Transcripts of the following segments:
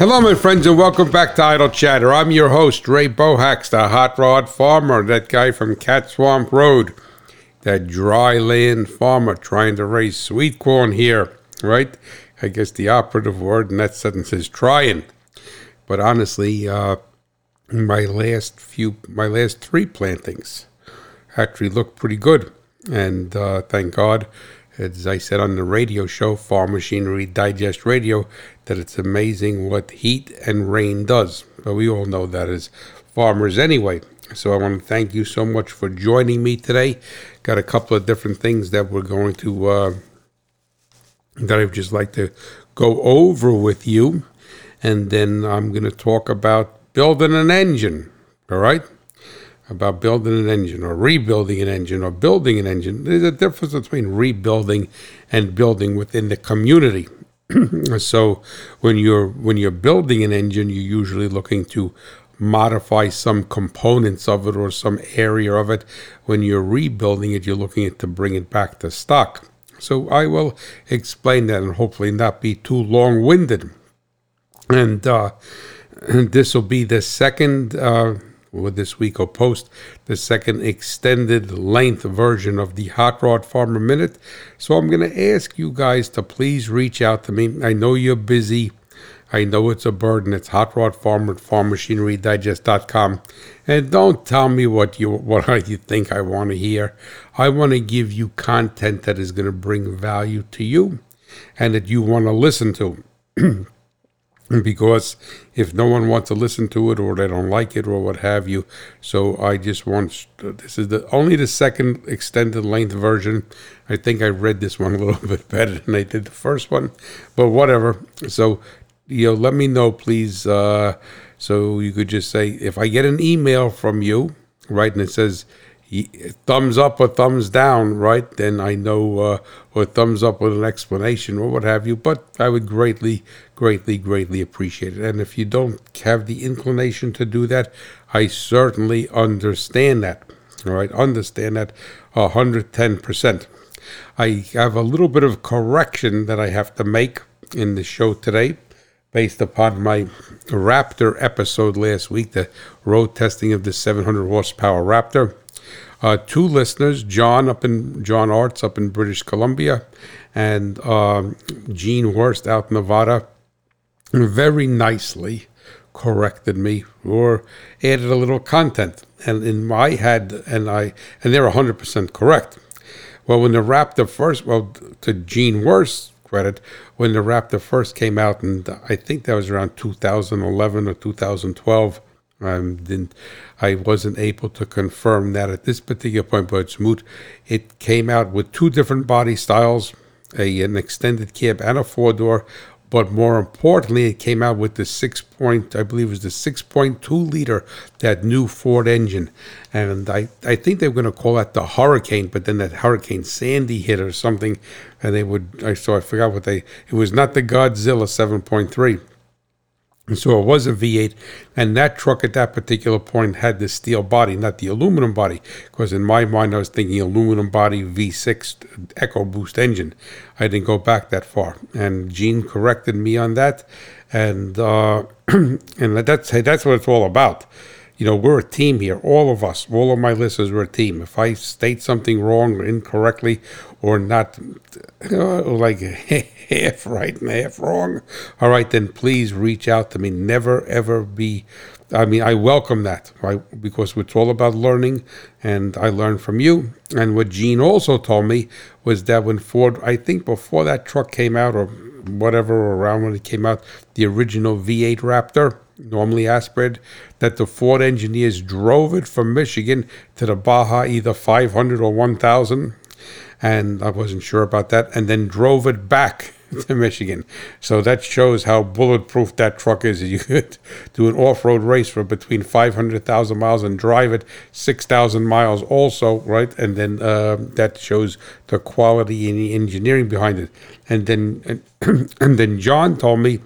Hello, my friends, and welcome back to Idle Chatter. I'm your host, Ray Bohacz, the hot rod farmer, that guy from Cat Swamp Road, that dry land farmer trying to raise sweet corn here, right? I guess the operative word in that sentence is trying. But honestly, uh, my last few, my last three plantings actually look pretty good, and uh, thank God as I said on the radio show, Farm Machinery Digest Radio, that it's amazing what heat and rain does. But we all know that as farmers anyway. So I want to thank you so much for joining me today. Got a couple of different things that we're going to, uh, that I would just like to go over with you. And then I'm going to talk about building an engine. All right about building an engine or rebuilding an engine or building an engine. There's a difference between rebuilding and building within the community. so when you're when you're building an engine, you're usually looking to modify some components of it or some area of it. When you're rebuilding it, you're looking at to bring it back to stock. So I will explain that and hopefully not be too long-winded. And, uh, this will be the second uh, with this week will post the second extended length version of the Hot Rod Farmer Minute. So I'm going to ask you guys to please reach out to me. I know you're busy. I know it's a burden. It's Hot Rod Farmer at FarmMachineryDigest.com. And don't tell me what you what you think I want to hear. I want to give you content that is going to bring value to you and that you want to listen to. because if no one wants to listen to it or they don't like it or what have you. So i just want this is the only the second extended length version. I think i read this one a little bit better than i did the first one but whatever. So you know let me know please uh, so you could just say if i get an email from you right and it says thumbs up or thumbs down, right? Then I know, uh, or thumbs up with an explanation or what have you. But I would greatly, greatly, greatly appreciate it. And if you don't have the inclination to do that, I certainly understand that. All right, understand that 110%. I have a little bit of correction that I have to make in the show today based upon my Raptor episode last week, the road testing of the 700 horsepower Raptor. Uh, two listeners, John up in John Arts up in British Columbia, and uh, Gene Worst out in Nevada, very nicely corrected me or added a little content. And in my head, and I and they're hundred percent correct. Well, when the Raptor first, well, to Gene Worst credit, when the Raptor first came out, and I think that was around 2011 or 2012 um, didn't, I wasn't able to confirm that at this particular point, but it's moot. It came out with two different body styles, a, an extended cab and a four door, but more importantly, it came out with the six point, I believe it was the 6.2 liter, that new Ford engine. And I, I think they were going to call that the Hurricane, but then that Hurricane Sandy hit or something, and they would, I so I forgot what they, it was not the Godzilla 7.3 and so it was a V8, and that truck at that particular point had the steel body, not the aluminum body, because in my mind I was thinking aluminum body V6 EcoBoost engine. I didn't go back that far, and Gene corrected me on that, and uh, and that's that's what it's all about you know, we're a team here. All of us, all of my listeners, we're a team. If I state something wrong or incorrectly or not uh, like half right and half wrong, all right, then please reach out to me. Never, ever be. I mean, I welcome that, right? Because it's all about learning, and I learned from you. And what Gene also told me was that when Ford, I think before that truck came out, or whatever, around when it came out, the original V8 Raptor, normally aspirated, that the Ford engineers drove it from Michigan to the Baja either 500 or 1,000. And I wasn't sure about that. And then drove it back to Michigan. So that shows how bulletproof that truck is. You could do an off road race for between 500,000 miles and drive it 6,000 miles also, right? And then uh, that shows the quality and the engineering behind it. And then, and, and then John told me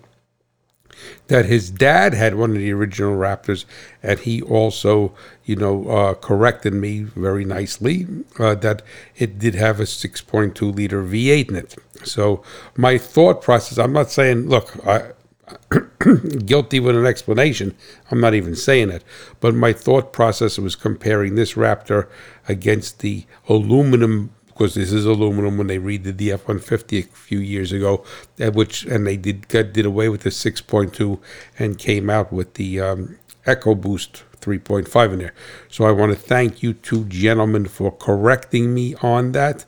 that his dad had one of the original Raptors, and he also, you know, uh, corrected me very nicely uh, that it did have a 6.2 liter V8 in it. So my thought process, I'm not saying, look, I, guilty with an explanation. I'm not even saying it. But my thought process was comparing this Raptor against the aluminum, because this is aluminum when they redid the F 150 a few years ago, at which and they did got, did away with the 6.2 and came out with the um, EcoBoost 3.5 in there. So I want to thank you two gentlemen for correcting me on that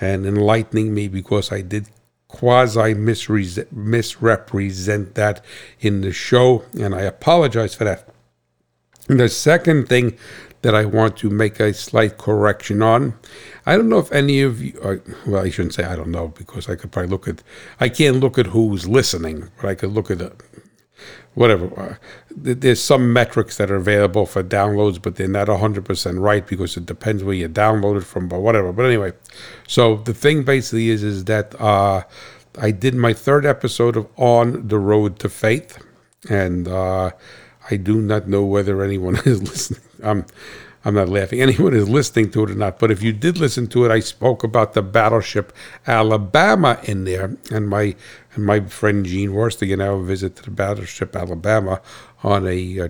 and enlightening me because I did quasi misrepresent that in the show, and I apologize for that. The second thing that I want to make a slight correction on. I don't know if any of you, uh, well, I shouldn't say I don't know because I could probably look at, I can't look at who's listening, but I could look at the, whatever. Uh, there's some metrics that are available for downloads, but they're not 100% right because it depends where you download it from, but whatever. But anyway, so the thing basically is is that uh, I did my third episode of On the Road to Faith, and uh, I do not know whether anyone is listening. I'm, I'm not laughing. Anyone is listening to it or not. But if you did listen to it, I spoke about the battleship Alabama in there, and my and my friend Gene Worstigan now visited the battleship Alabama on a uh,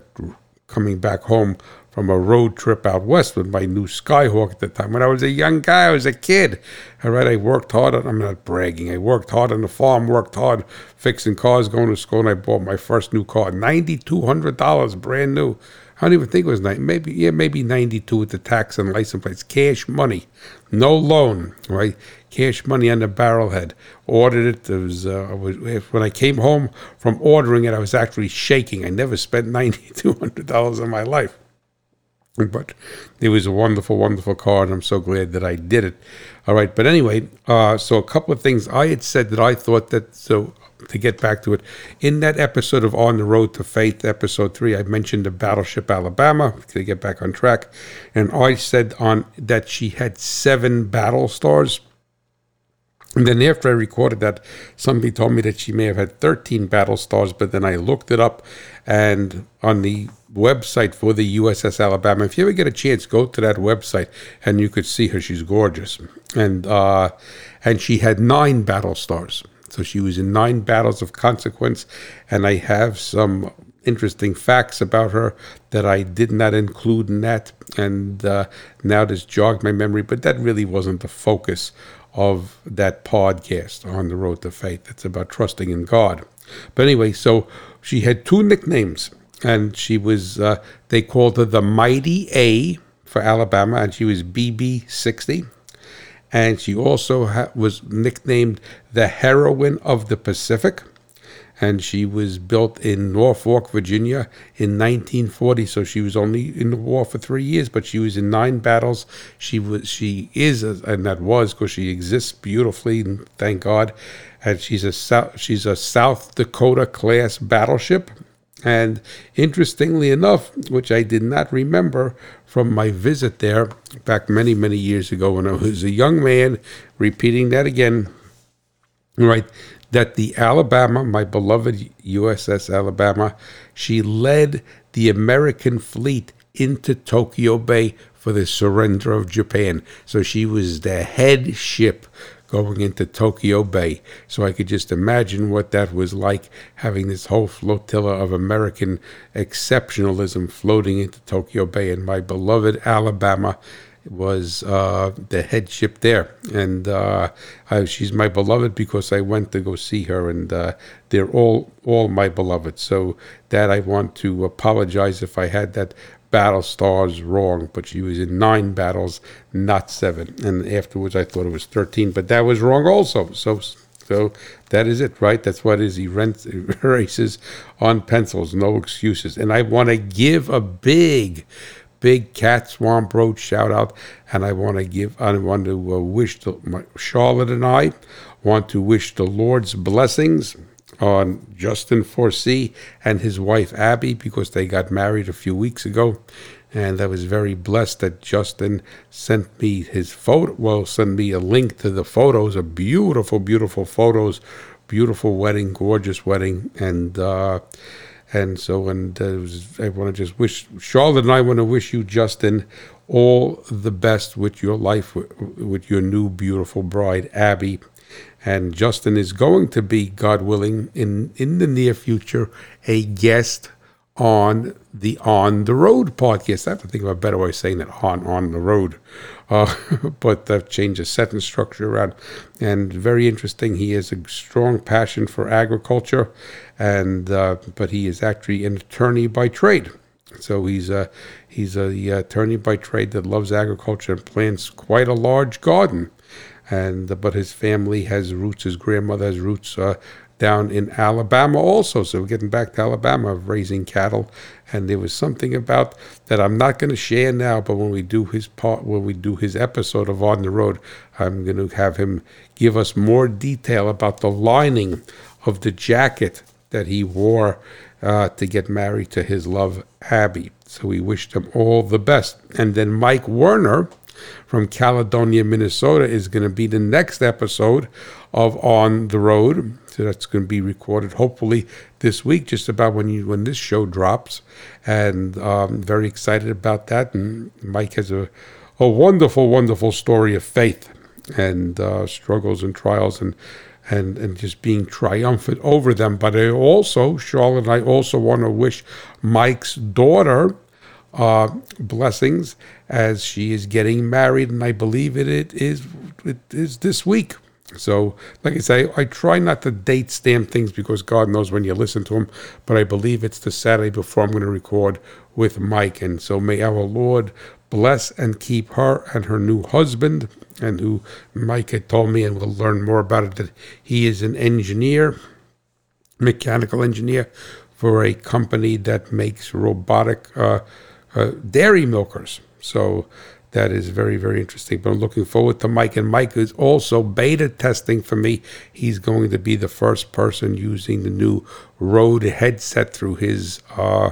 coming back home from a road trip out west with my new Skyhawk at the time. When I was a young guy, I was a kid. All right, I worked hard. On, I'm not bragging. I worked hard on the farm, worked hard fixing cars, going to school, and I bought my first new car, ninety two hundred dollars, brand new. I don't even think it was nine, maybe yeah, maybe ninety two with the tax and license plates, cash money, no loan, right? Cash money on the barrelhead. Ordered it. It was, uh, was when I came home from ordering it, I was actually shaking. I never spent ninety two hundred dollars in my life, but it was a wonderful, wonderful car, and I'm so glad that I did it. All right, but anyway, uh, so a couple of things I had said that I thought that so to get back to it, in that episode of On the Road to Faith, episode three, I mentioned the battleship Alabama to get back on track, and I said on that she had seven battle stars. And then after I recorded that, somebody told me that she may have had 13 battle stars, but then I looked it up and on the website for the USS Alabama, if you ever get a chance, go to that website and you could see her. She's gorgeous. And uh, and she had nine battle stars. So she was in nine battles of consequence, and I have some interesting facts about her that I did not include in that, and uh, now this jogged my memory. But that really wasn't the focus of that podcast on the road to faith. It's about trusting in God. But anyway, so she had two nicknames, and she was uh, they called her the Mighty A for Alabama, and she was BB sixty and she also ha- was nicknamed the heroine of the Pacific. And she was built in Norfolk, Virginia in 1940. So she was only in the war for three years, but she was in nine battles. She was, she is, and that was because she exists beautifully, and thank God. And she's a she's a South Dakota class battleship. And interestingly enough, which I did not remember from my visit there back many, many years ago when I was a young man, repeating that again, right? That the Alabama, my beloved USS Alabama, she led the American fleet into Tokyo Bay for the surrender of Japan. So she was the head ship going into Tokyo Bay. So I could just imagine what that was like having this whole flotilla of American exceptionalism floating into Tokyo Bay. And my beloved Alabama was uh, the head ship there. And uh, I, she's my beloved because I went to go see her, and uh, they're all all my beloved. So that I want to apologize if I had that battle stars wrong, but she was in nine battles, not seven. And afterwards, I thought it was 13, but that was wrong also. So, so that is it, right? That's what is. He rents, races on pencils, no excuses. And I want to give a big, big Cat Swamp Road shout out, and I want to give, I want to uh, wish the, my, Charlotte and I want to wish the Lord's blessings on Justin Forsey and his wife Abby because they got married a few weeks ago. And I was very blessed that Justin sent me his photo, well, sent me a link to the photos, a beautiful, beautiful photos, beautiful wedding, gorgeous wedding. And, uh, and so, and uh, was, I want to just wish Charlotte and I want to wish you, Justin, all the best with your life, with, with your new beautiful bride, Abby And Justin is going to be, God willing, in, in the near future, a guest on the On the Road podcast. I have to think of a better way of saying that on on the road. Uh, but changed the sentence structure around. And very interesting. He has a strong passion for agriculture, and uh, but he is actually an attorney by trade. So he's a he's a attorney by trade that loves agriculture and plants quite a large garden. And but his family has roots. His grandmother has roots uh, down in Alabama also. So we're getting back to Alabama of raising cattle. And there was something about that I'm not going to share now, but when we do his part, when we do his episode of On the Road, I'm going to have him give us more detail about the lining of the jacket that he wore uh, to get married to his love, Abby. So we wished him all the best. And then Mike Werner from Caledonia, Minnesota, is going to be the next episode of On the Road. So that's going to be recorded hopefully this week, just about when you when this show drops. And um, very excited about that. And Mike has a a wonderful, wonderful story of faith and uh, struggles and trials and and and just being triumphant over them. But I also, Charlotte, and I also want to wish Mike's daughter uh, blessings as she is getting married, and I believe it, it is it is this week. So, like I say, I try not to date stamp things because God knows when you listen to them, but I believe it's the Saturday before I'm going to record with Mike. And so may our Lord bless and keep her and her new husband, and who Mike had told me, and we'll learn more about it, that he is an engineer, mechanical engineer for a company that makes robotic uh, uh, dairy milkers. So that is very, very interesting. But I'm looking forward to Mike. And Mike is also beta testing for me. He's going to be the first person using the new Rode headset through his uh,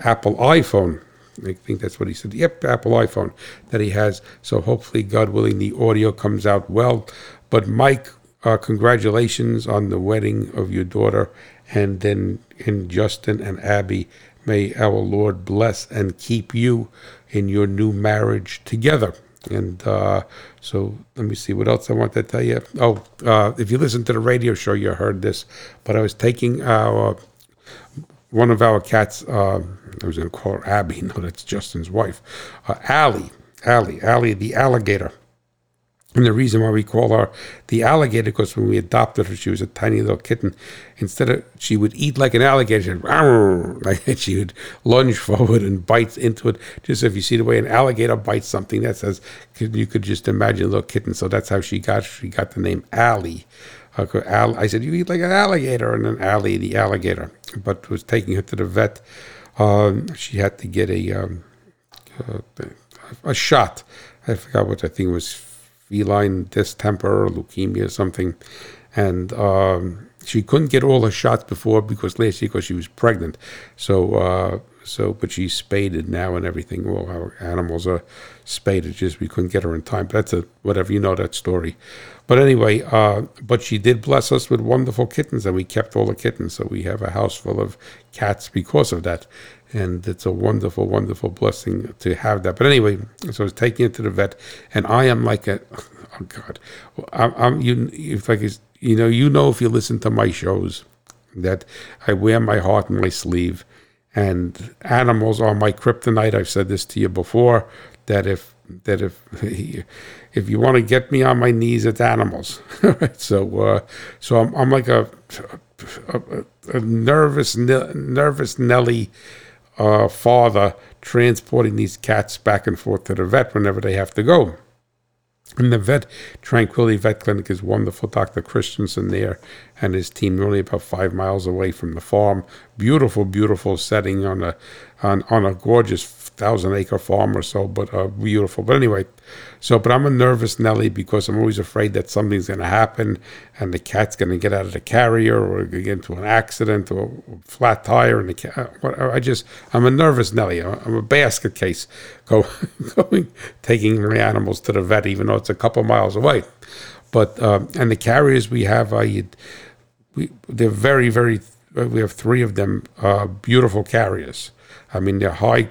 Apple iPhone. I think that's what he said. Yep, Apple iPhone that he has. So hopefully, God willing, the audio comes out well. But Mike, uh, congratulations on the wedding of your daughter, and then in Justin and Abby. May our Lord bless and keep you in your new marriage together. And uh, so let me see what else I want to tell you. Oh, uh, if you listen to the radio show, you heard this. But I was taking our one of our cats. Uh, I was going to call her Abby. No, that's Justin's wife. Uh, Allie, Allie, Allie, the alligator. And the reason why we call her the alligator, because when we adopted her, she was a tiny little kitten. Instead of she would eat like an alligator, like she would lunge forward and bite into it. Just if you see the way an alligator bites something, that says you could just imagine a little kitten. So that's how she got she got the name Allie. I said you eat like an alligator, and then Allie the alligator. But was taking her to the vet. Um, she had to get a um, a shot. I forgot what I think was feline distemper or leukemia or something. And um, she couldn't get all her shots before because last year because she was pregnant. So, uh, so but she's spaded now and everything. Well, our animals are spaded. Just we couldn't get her in time. But that's a whatever you know that story. But anyway, uh, but she did bless us with wonderful kittens, and we kept all the kittens. So we have a house full of cats because of that and it's a wonderful, wonderful blessing to have that. But anyway, so I was taking it to the vet, and I am like a, oh God, I'm, I'm you, if like you know, you know, if you listen to my shows, that I wear my heart on my sleeve, and animals are my kryptonite. I've said this to you before. That if that if if you want to get me on my knees, it's animals. so uh, so I'm, I'm like a, a, a nervous nervous Nelly uh, father transporting these cats back and forth to the vet whenever they have to go. And the vet, Tranquility Vet Clinic, is wonderful. Dr. Christensen there and his team, only about five miles away from the farm. Beautiful, beautiful setting on a on, on a gorgeous thousand acre farm or so, but uh, beautiful. But anyway, so but I'm a nervous Nelly because I'm always afraid that something's going to happen and the cat's going to get out of the carrier or get into an accident or flat tire and the cat. Uh, I just I'm a nervous Nelly. I'm a basket case go, going taking my animals to the vet even though it's a couple miles away. But um, and the carriers we have, I we they're very very. We have three of them, uh, beautiful carriers. I mean, they're high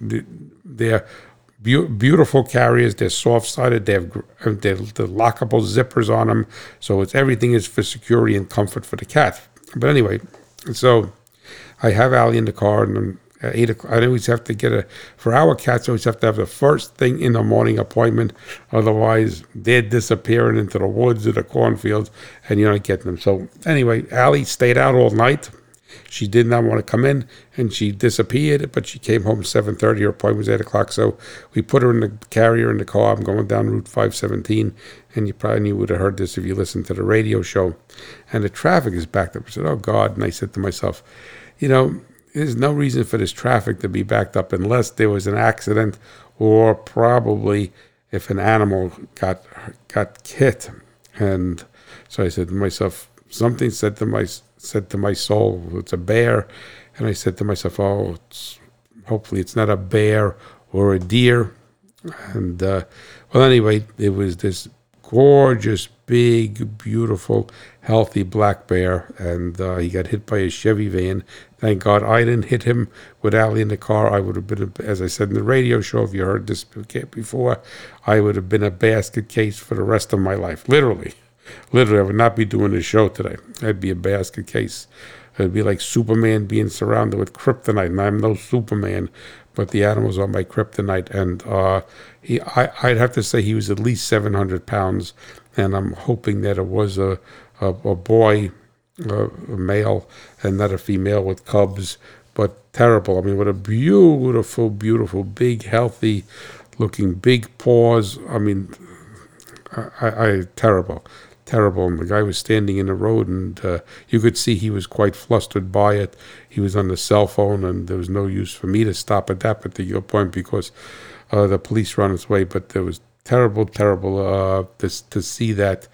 they're Be- beautiful carriers. They're soft sided. They have they're lockable zippers on them, so it's everything is for security and comfort for the cat. But anyway, so I have Allie in the car, and at eight o'clock, I always have to get a for our cats. I always have to have the first thing in the morning appointment. Otherwise, they're disappearing into the woods or the cornfields, and you're not getting them. So anyway, Allie stayed out all night. She did not want to come in, and she disappeared. But she came home seven thirty. Her appointment was eight o'clock, so we put her in the carrier in the car. I'm going down Route five seventeen, and you probably would have heard this if you listened to the radio show. And the traffic is backed up. I said, "Oh God!" And I said to myself, "You know, there's no reason for this traffic to be backed up unless there was an accident, or probably if an animal got got hit." And so I said to myself, something said to my said to my soul, it's a bear. And I said to myself, oh, it's, hopefully it's not a bear or a deer. And uh, well, anyway, it was this gorgeous, big, beautiful, healthy black bear, and uh, he got hit by a Chevy van. Thank God I didn't hit him with Allie in the car. I would have been, as I said in the radio show, if you heard this before, I would have been a basket case for the rest of my life, literally. Literally, I would not be doing this show today. I'd be a basket case. It'd be like Superman being surrounded with kryptonite, and I'm no Superman, but the animals are my kryptonite. And uh, he, I, I'd have to say he was at least 700 pounds, and I'm hoping that it was a, a, a boy, a, a male, and not a female with cubs. But terrible. I mean, what a beautiful, beautiful, big, healthy looking, big paws. I mean, I, I terrible terrible. And the guy was standing in the road, and uh, you could see he was quite flustered by it. He was on the cell phone, and there was no use for me to stop at that particular point because uh, the police were on its way. But there was terrible, terrible uh, to, to see that,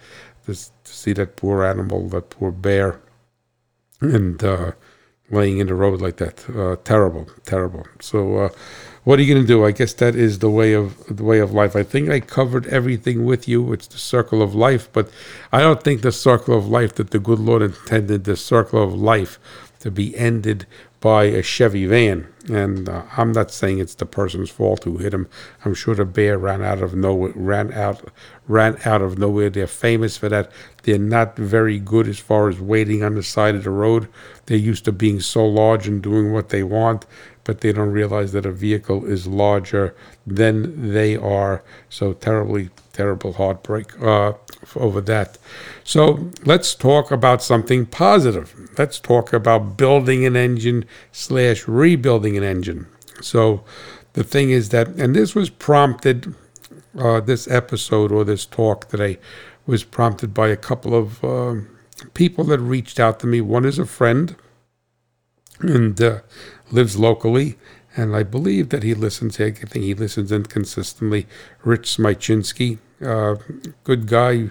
to, to see that poor animal, that poor bear, and uh, laying in the road like that. Uh, terrible, terrible. So uh, what are you going to do? I guess that is the way of the way of life. I think I covered everything with you. It's the circle of life, but I don't think the circle of life that the good Lord intended the circle of life to be ended by a Chevy van. And uh, I'm not saying it's the person's fault who hit him. I'm sure the bear ran out of nowhere. Ran out, ran out of nowhere. They're famous for that. They're not very good as far as waiting on the side of the road. They're used to being so large and doing what they want but they don't realize that a vehicle is larger than they are. So terribly, terrible heartbreak uh, over that. So let's talk about something positive. Let's talk about building an engine slash rebuilding an engine. So the thing is that, and this was prompted, uh, this episode or this talk today was prompted by a couple of uh, people that reached out to me. One is a friend, and uh, lives locally, and I believe that he listens. I think he listens in consistently. Rich Smychinsky, uh, good guy,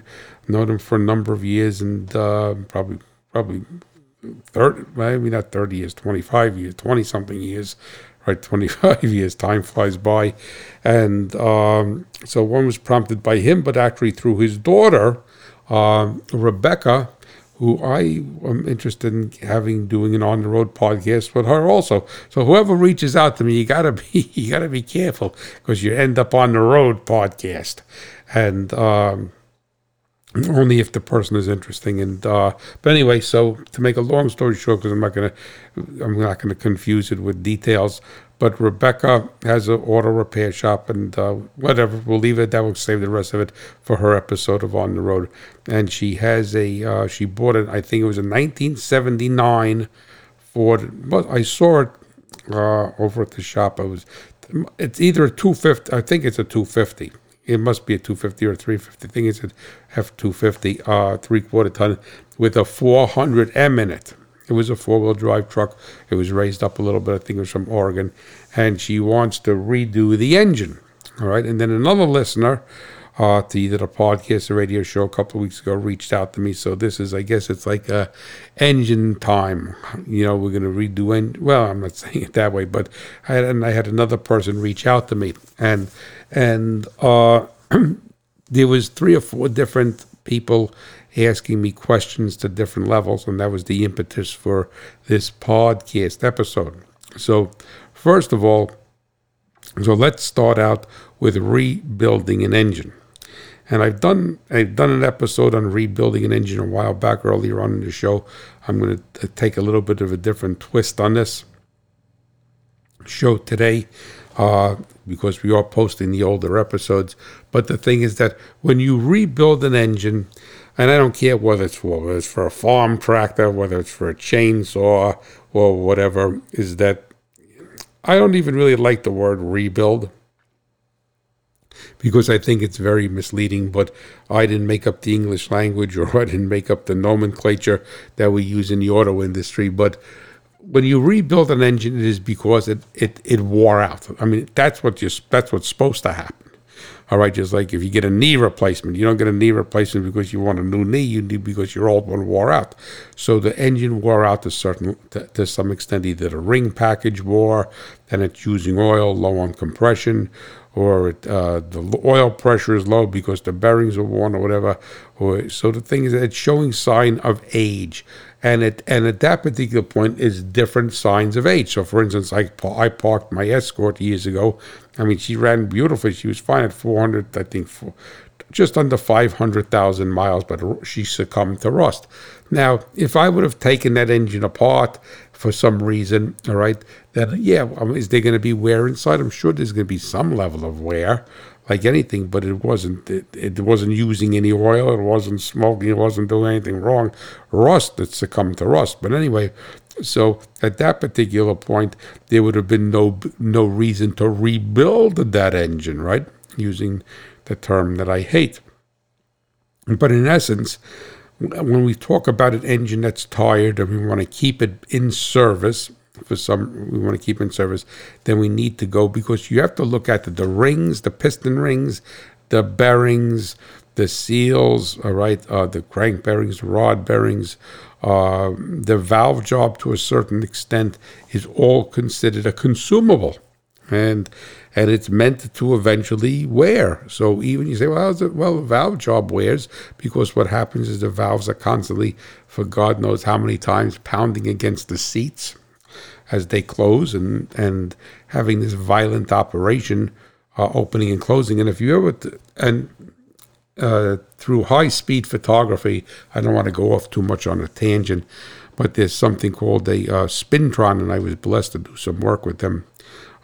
known him for a number of years, and uh, probably probably thirty, maybe not thirty years, twenty five years, twenty something years. Right, 25 years, time flies by. And um, so one was prompted by him, but actually through his daughter, uh, Rebecca, who I am interested in having doing an on the road podcast with her also. So whoever reaches out to me, you gotta be you gotta be careful because you end up on the road podcast, and um, only if the person is interesting. And uh, but anyway, so to make a long story short, because I'm not gonna I'm not gonna confuse it with details. But Rebecca has an auto repair shop, and uh, whatever, we'll leave it. That will save the rest of it for her episode of On the Road. And she has a, uh, she bought it, I think it was a 1979 Ford. But I saw it uh, over at the shop. It was, it's either a 250, I think it's a 250. It must be a 250 or 350. I think it's an F250, uh, three quarter ton with a 400M in it. It was a four wheel drive truck. It was raised up a little bit. I think it was from Oregon. And she wants to redo the engine. All right. And then another listener uh, to either the podcast or radio show a couple of weeks ago reached out to me. So this is, I guess, it's like a engine time. You know, we're going to redo. En- well, I'm not saying it that way, but I had, and I had another person reach out to me, and and uh, there was three or four different people asking me questions to different levels, and that was the impetus for this podcast episode. So, first of all, So let's start out with rebuilding an engine. And I've done I've done an episode on rebuilding an engine a while back earlier on in the show. I'm going to take a little bit of a different twist on this show today uh, because we are posting the older episodes. But the thing is that when you rebuild an engine, and I don't care whether it's for whether it's for a farm tractor, whether it's for a chainsaw or whatever, is that I don't even really like the word rebuild because I think it's very misleading. But I didn't make up the English language or I didn't make up the nomenclature that we use in the auto industry. But when you rebuild an engine, it is because it, it, it wore out. I mean, that's what you that's what's supposed to happen. All right, just like if you get a knee replacement, you don't get a knee replacement because you want a new knee. You need because your old one wore out. So the engine wore out to certain to, to some extent. Either the ring package wore, then it's using oil, low on compression, or it, uh, the oil pressure is low because the bearings are worn or whatever. Or, so the thing is, it's showing sign of age and it and at that particular point is different signs of age. So, for instance, I I parked my Escort years ago. I mean, she ran beautifully. She was fine at 400, I think, just under 500,000 miles, but she succumbed to rust. Now, if I would have taken that engine apart for some reason, all right, then yeah, is there going to be wear inside? I'm sure there's going to be some level of wear, like anything, but it wasn't it, it wasn't using any oil, it wasn't smoking, it wasn't doing anything wrong. Rust, it succumbed to rust. But anyway, so at that particular point, there would have been no no reason to rebuild that engine, right? Using the term that I hate. But in essence, when we talk about an engine that's tired and we want to keep it in service, for some we want to keep in service, then we need to go because you have to look at the, the rings, the piston rings, the bearings, the seals, all right, uh, the crank bearings, rod bearings, uh, the valve job to a certain extent is all considered a consumable, and and it's meant to eventually wear. So even you say, well, it, well, the valve job wears because what happens is the valves are constantly, for God knows how many times, pounding against the seats as they close and and having this violent operation uh, opening and closing. And if you ever and uh, through high speed photography I don't want to go off too much on a tangent but there's something called a uh, spintron and I was blessed to do some work with them.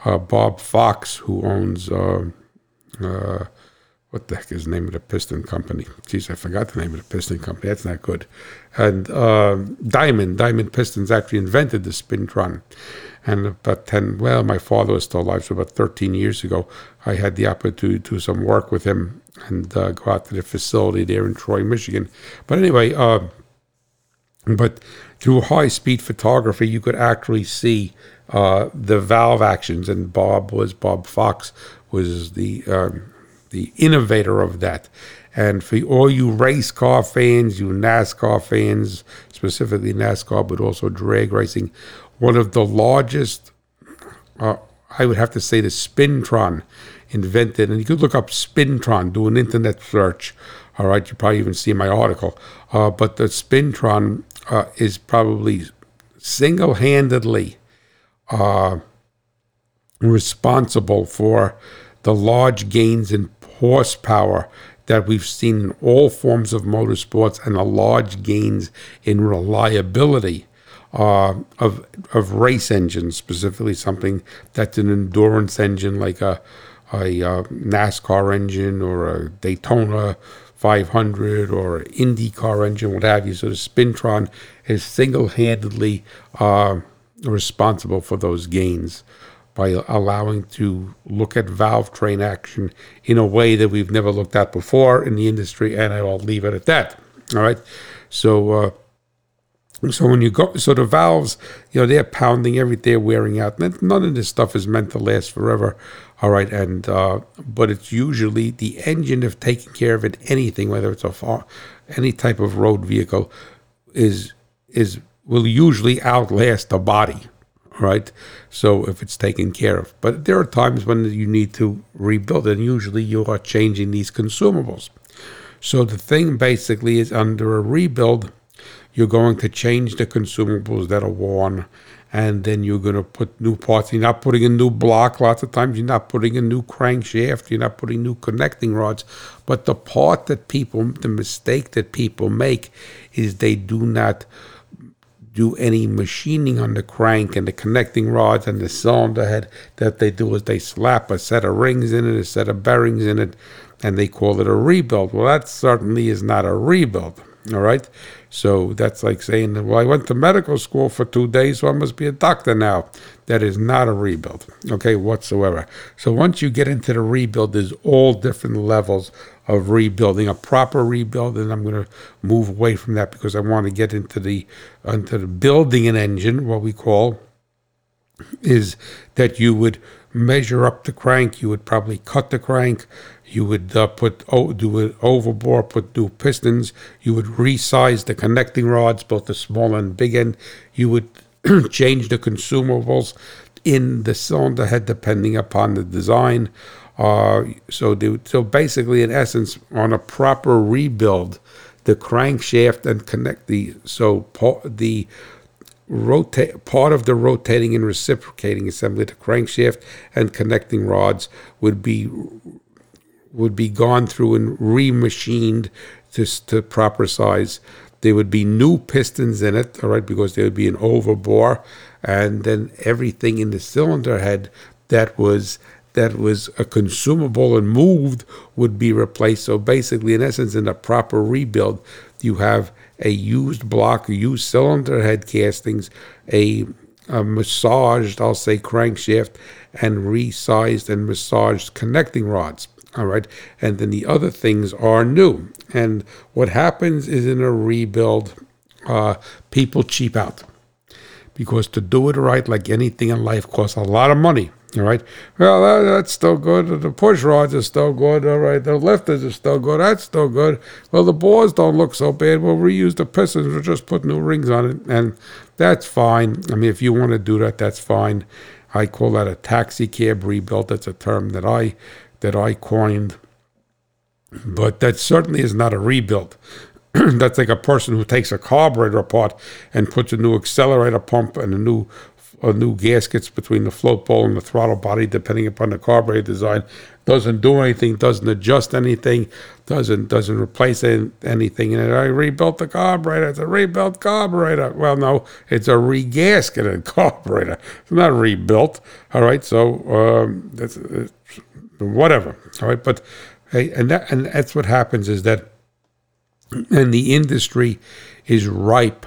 Uh, Bob Fox who owns uh, uh, what the heck is the name of the piston company? Geez, I forgot the name of the piston company. That's not good. And uh, Diamond, Diamond Pistons actually invented the Spintron. And about 10, well, my father was still alive, so about 13 years ago, I had the opportunity to do some work with him and uh, go out to the facility there in Troy, Michigan. But anyway, uh, but through high speed photography, you could actually see uh, the valve actions. And Bob was, Bob Fox was the um, the innovator of that. And for all you race car fans, you NASCAR fans, specifically NASCAR, but also drag racing, one of the largest, uh, I would have to say, the Spintron invented. And you could look up Spintron, do an internet search. All right, you probably even see my article. Uh, but the Spintron uh, is probably single handedly uh, responsible for the large gains in horsepower that we've seen in all forms of motorsports and the large gains in reliability uh, of of race engines, specifically something that's an endurance engine like a a uh, NASCAR engine or a Daytona 500 or an IndyCar engine, what have you. So the Spintron is single-handedly uh, responsible for those gains by allowing to look at valve train action in a way that we've never looked at before in the industry, and I will leave it at that. All right, so uh, so when you go, so the valves, you know, they're pounding everything, they're wearing out. None of this stuff is meant to last forever. All right, and uh, but it's usually the engine of taking care of it. Anything, whether it's a far, any type of road vehicle, is is will usually outlast the body right? So if it's taken care of. But there are times when you need to rebuild, and usually you are changing these consumables. So the thing basically is under a rebuild, you're going to change the consumables that are worn and then you're going to put new parts. You're not putting a new block. Lots of times you're not putting a new crankshaft. You're not putting new connecting rods. But the part that people, the mistake that people make is they do not do any machining on the crank and the connecting rods and the cylinder head. That they do is they slap a set of rings in it, a set of bearings in it, and they call it a rebuild. Well, that certainly is not a rebuild. All right. So that's like saying, well, I went to medical school for two days, so I must be a doctor now. That is not a rebuild, okay, whatsoever. So once you get into the rebuild, there's all different levels of rebuilding. A proper rebuild, and I'm going to move away from that because I want to get into the into the building an engine, what we call, is that you would measure up the crank. You would probably cut the crank. You would uh, put oh, do it overbore, put new pistons. You would resize the connecting rods, both the small and big end. You would change the consumables in the cylinder head depending upon the design. Uh, so, they, so basically, in essence, on a proper rebuild, the crankshaft and connect the so the rotate part of the rotating and reciprocating assembly, the crankshaft and connecting rods would be would be gone through and remachined to, to proper size. There would be new pistons in it, all right, because there would be an overbore, and then everything in the cylinder head that was that was a consumable and moved would be replaced. So basically, in essence, in a proper rebuild, you have a used block, a used cylinder head castings, a, a massaged, I'll say, crankshaft, and resized and massaged connecting rods. All right. And then the other things are new. And what happens is in a rebuild, uh, people cheap out because to do it right, like anything in life, costs a lot of money. All right. Well, that, that's still good. The push rods are still good. All right. The lifters are still good. That's still good. Well, the bores don't look so bad. We'll reuse the pistons. We'll just put new rings on it. And that's fine. I mean, if you want to do that, that's fine. I call that a taxi cab rebuild. That's a term that I that I coined. But that certainly is not a rebuild. That's like a person who takes a carburetor apart and puts a new accelerator pump and a new a new gaskets between the float bowl and the throttle body, depending upon the carburetor design. Doesn't do anything, doesn't adjust anything, doesn't doesn't replace anything. And I rebuilt the carburetor. It's a rebuilt carburetor. Well, no, it's a regasketed carburetor. It's not rebuilt. All right, so um, that's whatever. All right, but hey, and that and that's what happens is that, and the industry is ripe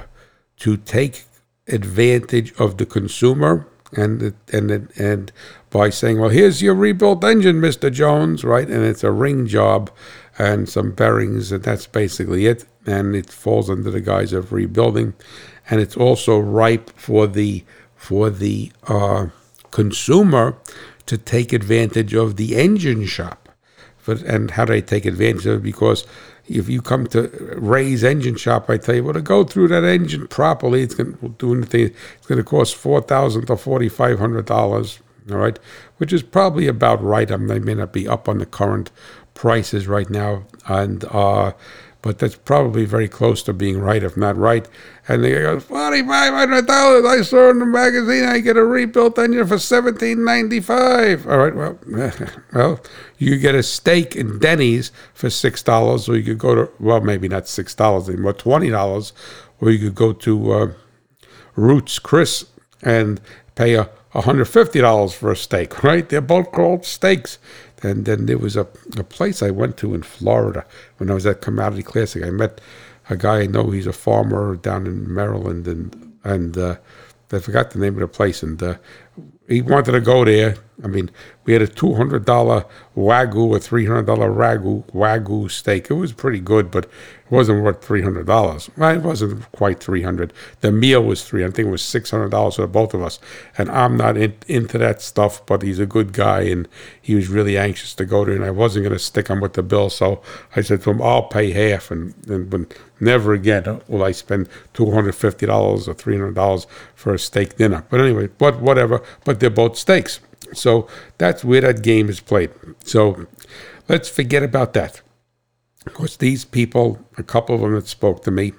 to take advantage of the consumer and and and by saying, well, here's your rebuilt engine, Mister Jones, right? And it's a ring job and some bearings, and that's basically it. And it falls under the guise of rebuilding, and it's also ripe for the for the uh, consumer to take advantage of the engine shop. But, and how do I take advantage of it? Because if you come to Ray's engine shop, I tell you, well, to go through that engine properly, it's going to do anything. It's going to cost four thousand to forty five hundred dollars. All right, which is probably about right. I, mean, may not be up on the current prices right now, and uh, but that's probably very close to being right, if not right. And they go, forty-five hundred dollars. I saw in the magazine I get a rebuilt engine for seventeen ninety-five. All right, well, well, you get a steak in Denny's for six dollars, or you could go to well, maybe not six dollars anymore, twenty dollars, or you could go to uh, Ruth's Chris and pay a $150 for a steak, right? They're both called steaks. And then there was a, a place I went to in Florida when I was at Commodity Classic. I met a guy I know, he's a farmer down in Maryland, and, and uh, I forgot the name of the place. And uh, he wanted to go there. I mean, we had a two hundred dollar wagyu, a three hundred dollar ragu wagyu steak. It was pretty good, but it wasn't worth three hundred dollars. It wasn't quite three hundred. The meal was three. I think it was six hundred dollars for both of us. And I'm not in, into that stuff, but he's a good guy, and he was really anxious to go there. And I wasn't going to stick him with the bill, so I said to him, "I'll pay half." And, and but never again will I spend two hundred fifty dollars or three hundred dollars for a steak dinner. But anyway, but whatever. But they're both steaks. So that's where that game is played. So let's forget about that. Of course, these people, a couple of them that spoke to me,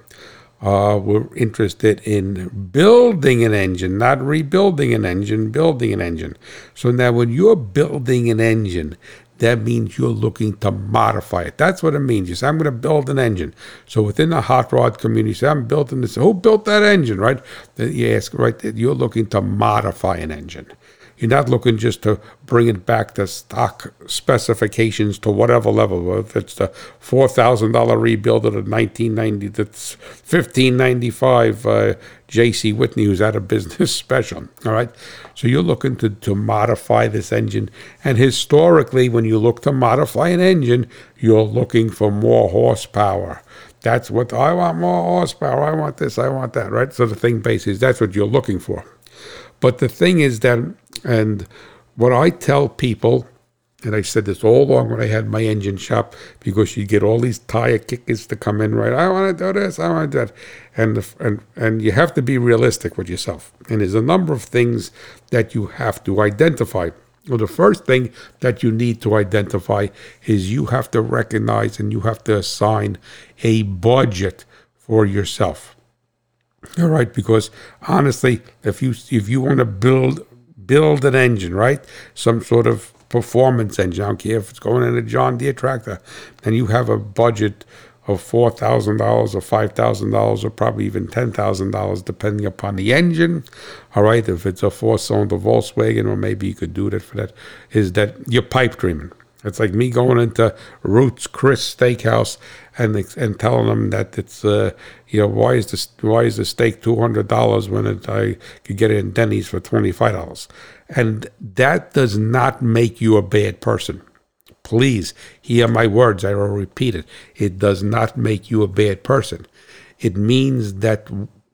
uh, we're interested in building an engine, not rebuilding an engine, building an engine. So now, when you're building an engine, that means you're looking to modify it. That's what it means. You say, I'm going to build an engine. So within the hot rod community, you say, I'm building this. Who built that engine, right? Then you ask, right, you're looking to modify an engine. You're not looking just to bring it back to stock specifications to whatever level. If it's the four thousand dollar rebuild of the nineteen ninety, that's fifteen ninety five. Uh, J.C. Whitney, who's out of business, special. All right, so you're looking to to modify this engine, and historically, when you look to modify an engine, you're looking for more horsepower. That's what I want more horsepower. I want this. I want that. Right. So the thing basically is that's what you're looking for. But the thing is that, and what I tell people, and I said this all along when I had my engine shop, because you get all these tire kickers to come in, right? I want to do this, I want to do that, and and and you have to be realistic with yourself. And there's a number of things that you have to identify. Well, the first thing that you need to identify is you have to recognize and you have to assign a budget for yourself. All right, because honestly, if you if you want to build build an engine, right, some sort of performance engine, I don't care if it's going in a John Deere tractor, and you have a budget of four thousand dollars or five thousand dollars or probably even ten thousand dollars, depending upon the engine. All right, if it's a four-cylinder Volkswagen, or maybe you could do that for that, is that you're pipe dreaming. It's like me going into Ruth's Chris Steakhouse and and telling them that it's uh, you know why is this why is the steak two hundred dollars when it, I could get it in Denny's for twenty five dollars, and that does not make you a bad person. Please hear my words. I will repeat it. It does not make you a bad person. It means that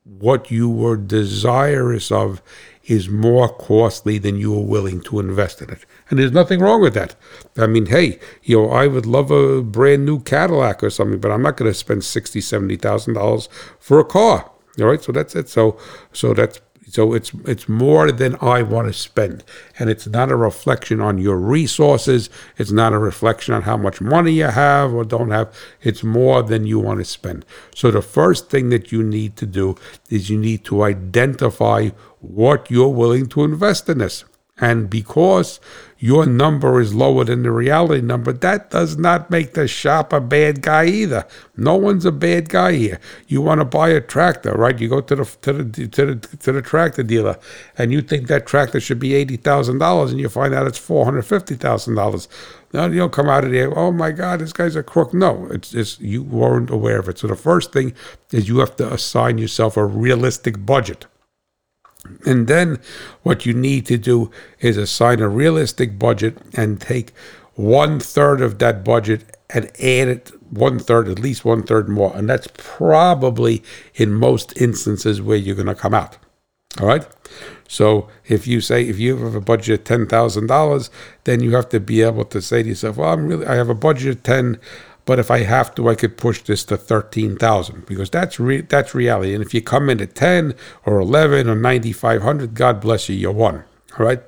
what you were desirous of is more costly than you are willing to invest in it. And there's nothing wrong with that. I mean, hey, you know, I would love a brand new Cadillac or something, but I'm not going to spend sixty, seventy thousand dollars for a car. All right, so that's it. So, so that's so it's it's more than I want to spend, and it's not a reflection on your resources. It's not a reflection on how much money you have or don't have. It's more than you want to spend. So the first thing that you need to do is you need to identify what you're willing to invest in this. And because your number is lower than the reality number, that does not make the shop a bad guy either. No one's a bad guy here. You want to buy a tractor, right? You go to the to the to the, to the tractor dealer, and you think that tractor should be eighty thousand dollars, and you find out it's four hundred fifty thousand dollars. Now you don't come out of there. Oh my God, this guy's a crook. No, it's just you weren't aware of it. So the first thing is you have to assign yourself a realistic budget. And then what you need to do is assign a realistic budget and take one third of that budget and add it one third, at least one third more. And that's probably in most instances where you're going to come out. All right. So if you say if you have a budget of ten thousand dollars, then you have to be able to say to yourself, "Well, I'm really I have a budget of ten. But if I have to, I could push this to thirteen thousand because that's re- that's reality. And if you come in at ten or eleven or ninety five hundred, God bless you, you won. All right.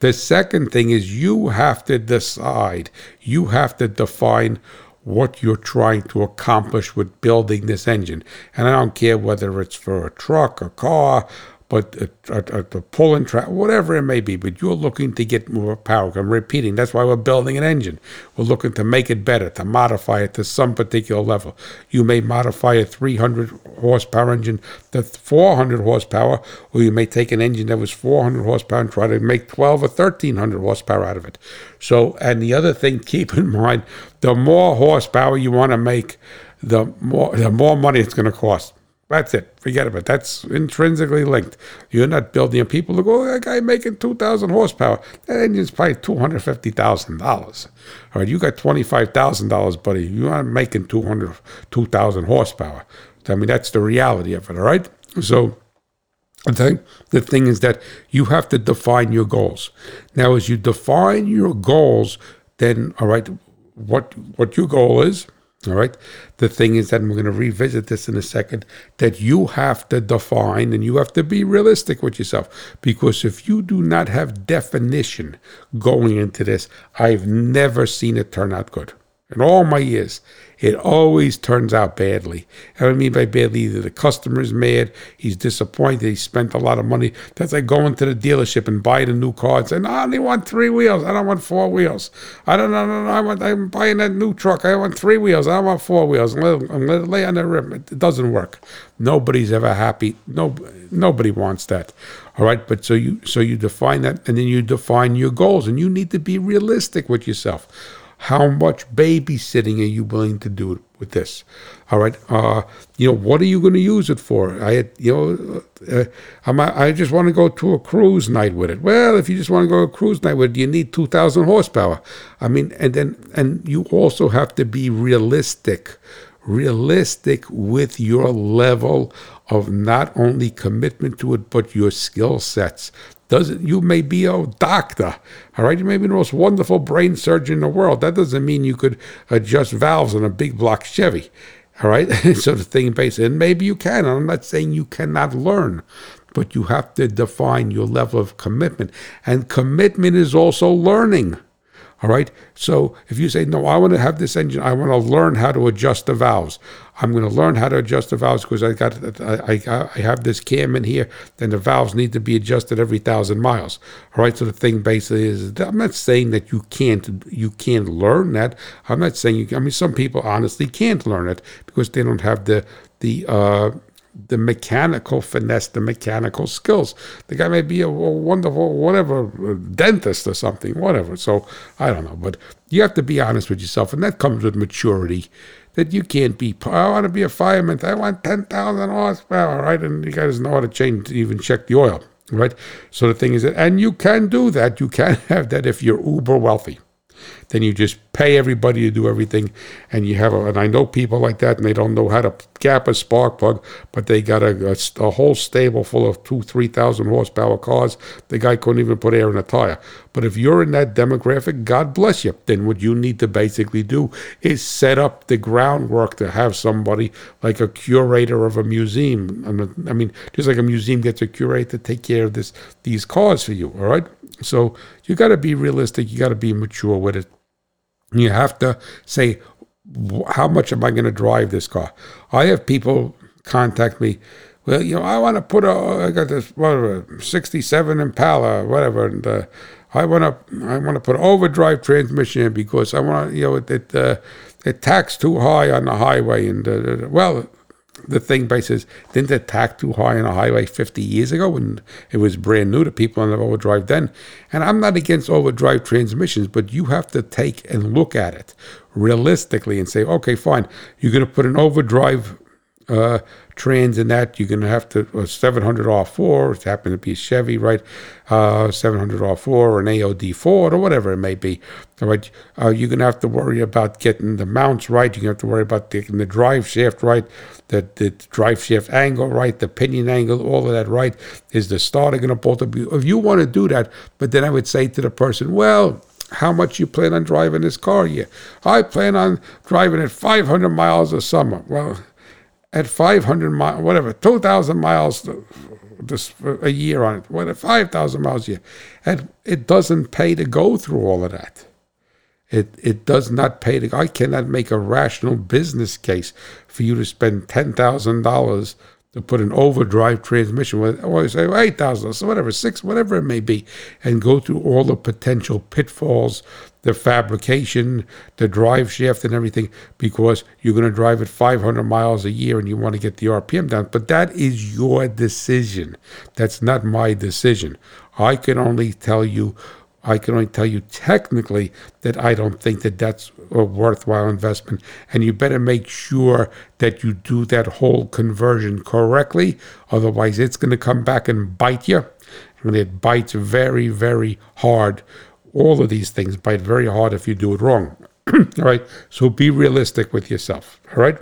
The second thing is you have to decide. You have to define what you're trying to accomplish with building this engine. And I don't care whether it's for a truck, a car, but a, pulling track, whatever it may be, but you're looking to get more power. I'm repeating, that's why we're building an engine. We're looking to make it better, to modify it to some particular level. You may modify a 300 horsepower engine to 400 horsepower, or you may take an engine that was 400 horsepower and try to make 12 or 1300 horsepower out of it. So, and the other thing, keep in mind, the more horsepower you want to make, the more the more money it's going to cost. That's it. Forget about it. That's intrinsically linked. You're not building a people to go, oh, that guy making 2,000 horsepower. That engine's probably $250,000. All right, you got $25,000, buddy. You're not making 200, 2,000 horsepower. I mean, that's the reality of it, all right? So I think the thing is that you have to define your goals. Now, as you define your goals, then, all right, what what your goal is, all right. The thing is that we're going to revisit this in a second that you have to define and you have to be realistic with yourself because if you do not have definition going into this, I've never seen it turn out good. in all my years, it always turns out badly. And I mean by badly, either the customer's mad, he's disappointed, he spent a lot of money. That's like going to the dealership and buying a new car and saying, ah, I only want three wheels, I don't want four wheels. I don't know, no, no, I want, I'm buying that new truck, I want three wheels, I want four wheels. I'm going to lay on the rim. It doesn't work. Nobody's ever happy. No, nobody wants that. All right, but so you so you define that, and then you define your goals, and you need to be realistic with yourself. How much babysitting are you willing to do with this? All right. Uh, you know, what are you going to use it for? I, you know, uh, I'm, I just want to go to a cruise night with it. Well, if you just want to go a cruise night with it, you need 2,000 horsepower. I mean, and then, and you also have to be realistic, realistic with your level of not only commitment to it, but your skill sets doesn't you may be a doctor all right? You may be the most wonderful brain surgeon in the world. That doesn't mean you could adjust valves on a big block chevy all right? So the thing basically and maybe you can i'm not saying you cannot learn but you have to define your level of commitment. And commitment is also learning all right. So if you say, no, I want to have this engine, I want to learn how to adjust the valves. I'm going to learn how to adjust the valves because I got I, I, I have this cam in here, then the valves need to be adjusted every thousand miles. All right. So the thing basically is, I'm not saying that you can't you can't learn that. I'm not saying you. I mean, some people honestly can't learn it because they don't have the the uh, the mechanical finesse, the mechanical skills. The guy may be a, wonderful, whatever, dentist or something, whatever. So I don't know, but you have to be honest with yourself, and that comes with maturity. That you can't be. I want to be a fireman. I want ten thousand horsepower, right? And you guys know how to change, even check the oil, right? So the thing is that, and you can do that. You can have that if you're uber wealthy then you just pay everybody to do everything, and you have a, and I know people like that, and they don't know how to gap a spark plug, but they got a, a, a whole stable full of two, three thousand horsepower cars. The guy couldn't even put air in a tire. But if you're in that demographic, God bless you. Then what you need to basically do is set up the groundwork to have somebody like a curator of a museum. I mean, just like a museum gets a curator to take care of this these cars for you. All right. So you got to be realistic. You got to be mature with it. You have to say, how much am I going to drive this car? I have people contact me. Well, you know, I want to put a. I got this whatever '67 Impala, whatever, and uh, I want to. I want to put overdrive transmission in because I want to. You know, it it, uh, it tax too high on the highway, and uh, well, the thing basis didn't it tack too high on a highway 50 years ago when it was brand new to people on the overdrive then and i'm not against overdrive transmissions but you have to take and look at it realistically and say okay fine you're going to put an overdrive uh, trans in that. You're going to have to a 700 R4. It happened to be Chevy, right? Uh, 700 R4 or an AOD Ford or whatever it may be. All right. Uh, you're going to have to worry about getting the mounts right. You're going to have to worry about getting the drive shaft right, the, the drive shaft angle right, the pinion angle, all of that right. Is the starter going to bolt up? If you want to do that, but then I would say to the person, well, how much you plan on driving this car Yeah, I plan on driving it 500 miles a summer. Well, at 500 miles, whatever, 2,000 miles this, a year on it, whatever, 5,000 miles a year. And it doesn't pay to go through all of that. It, it does not pay to, I cannot make a rational business case for you to spend $10,000 to put an overdrive transmission or say 8,000, so whatever, six, whatever it may be, and go through all the potential pitfalls the fabrication, the drive shaft, and everything because you're going to drive it 500 miles a year and you want to get the RPM down. But that is your decision. That's not my decision. I can only tell you. I can only tell you technically that I don't think that that's a worthwhile investment. And you better make sure that you do that whole conversion correctly. Otherwise, it's going to come back and bite you. And it bites very, very hard all of these things bite very hard if you do it wrong. all right. So be realistic with yourself. All right.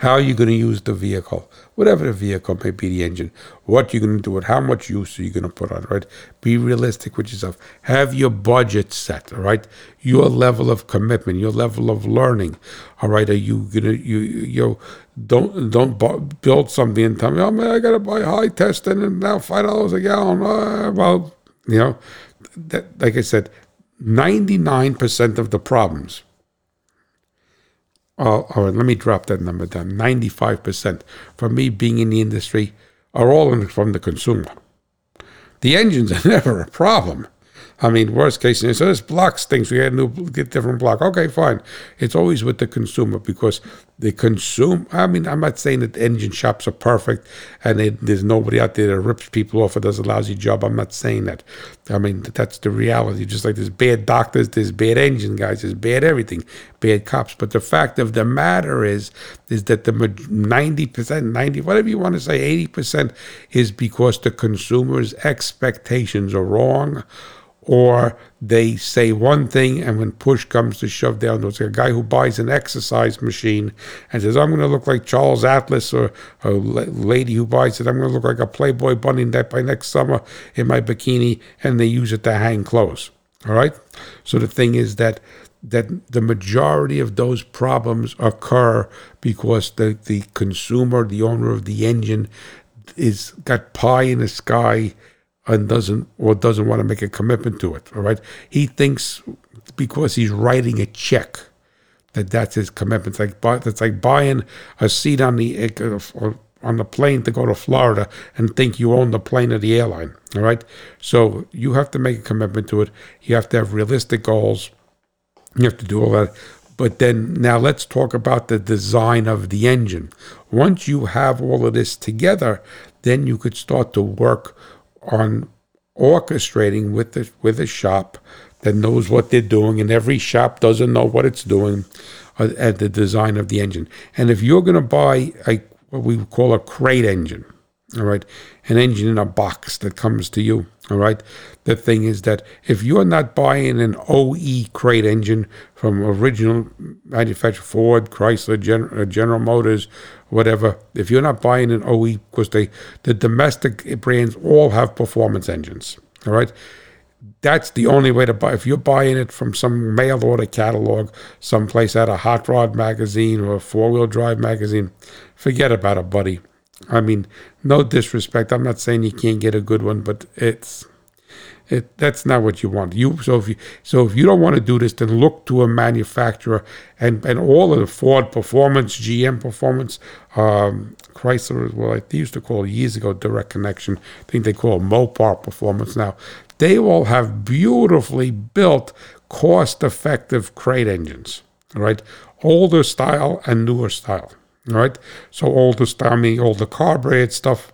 How are you going to use the vehicle? Whatever the vehicle may be, the engine. What you're going to do it. How much use are you going to put on? Right. Be realistic with yourself. Have your budget set. All right. Your level of commitment. Your level of learning. All right. Are you gonna you you don't don't build something and tell me, oh man, I got to buy high testing and now five dollars a gallon. Uh, well, you know that, like I said, 99% of the problems all right, let me drop that number down. 95% for me being in the industry are all in, from the consumer. The engines are never a problem. I mean, worst case scenario, so this blocks things. We had a new, get different block. Okay, fine. It's always with the consumer because the consume. I mean, I'm not saying that engine shops are perfect and it, there's nobody out there that rips people off or does a lousy job. I'm not saying that. I mean, that's the reality. Just like there's bad doctors, there's bad engine guys, there's bad everything, bad cops. But the fact of the matter is, is that the 90%, 90, whatever you want to say, 80% is because the consumer's expectations are wrong or they say one thing and when push comes to shove down, there's a guy who buys an exercise machine and says, I'm going to look like Charles Atlas, or a lady who buys it, I'm going to look like a Playboy bunny that by next summer in my bikini, and they use it to hang clothes. All right? So the thing is that that the majority of those problems occur because the, the consumer, the owner of the engine, is got pie in the sky and doesn't or doesn't want to make a commitment to it. All right, he thinks because he's writing a check that that's his commitment. It's like buy, it's like buying a seat on the uh, on the plane to go to Florida and think you own the plane or the airline. All right, so you have to make a commitment to it. You have to have realistic goals. You have to do all that. But then now let's talk about the design of the engine. Once you have all of this together, then you could start to work on orchestrating with the with a shop that knows what they're doing, and every shop doesn't know what it's doing uh, at the design of the engine. And if you're going to buy a what we call a crate engine, all right, an engine in a box that comes to you, all right. The thing is that if you're not buying an OE crate engine from original manufacturer Ford, Chrysler, Gen- uh, General Motors, whatever, if you're not buying an OE, because they the domestic brands all have performance engines, all right. That's the only way to buy. If you're buying it from some mail order catalog, someplace at a hot rod magazine or a four wheel drive magazine, forget about it, buddy. I mean, no disrespect. I'm not saying you can't get a good one, but it's it, that's not what you want. You so if you so if you don't want to do this, then look to a manufacturer and and all of the Ford Performance, GM Performance, um, Chrysler. Well, they used to call years ago Direct Connection. I think they call it Mopar Performance now. They all have beautifully built, cost-effective crate engines. Right, older style and newer style. Right, so older style, I mean, older carbureted stuff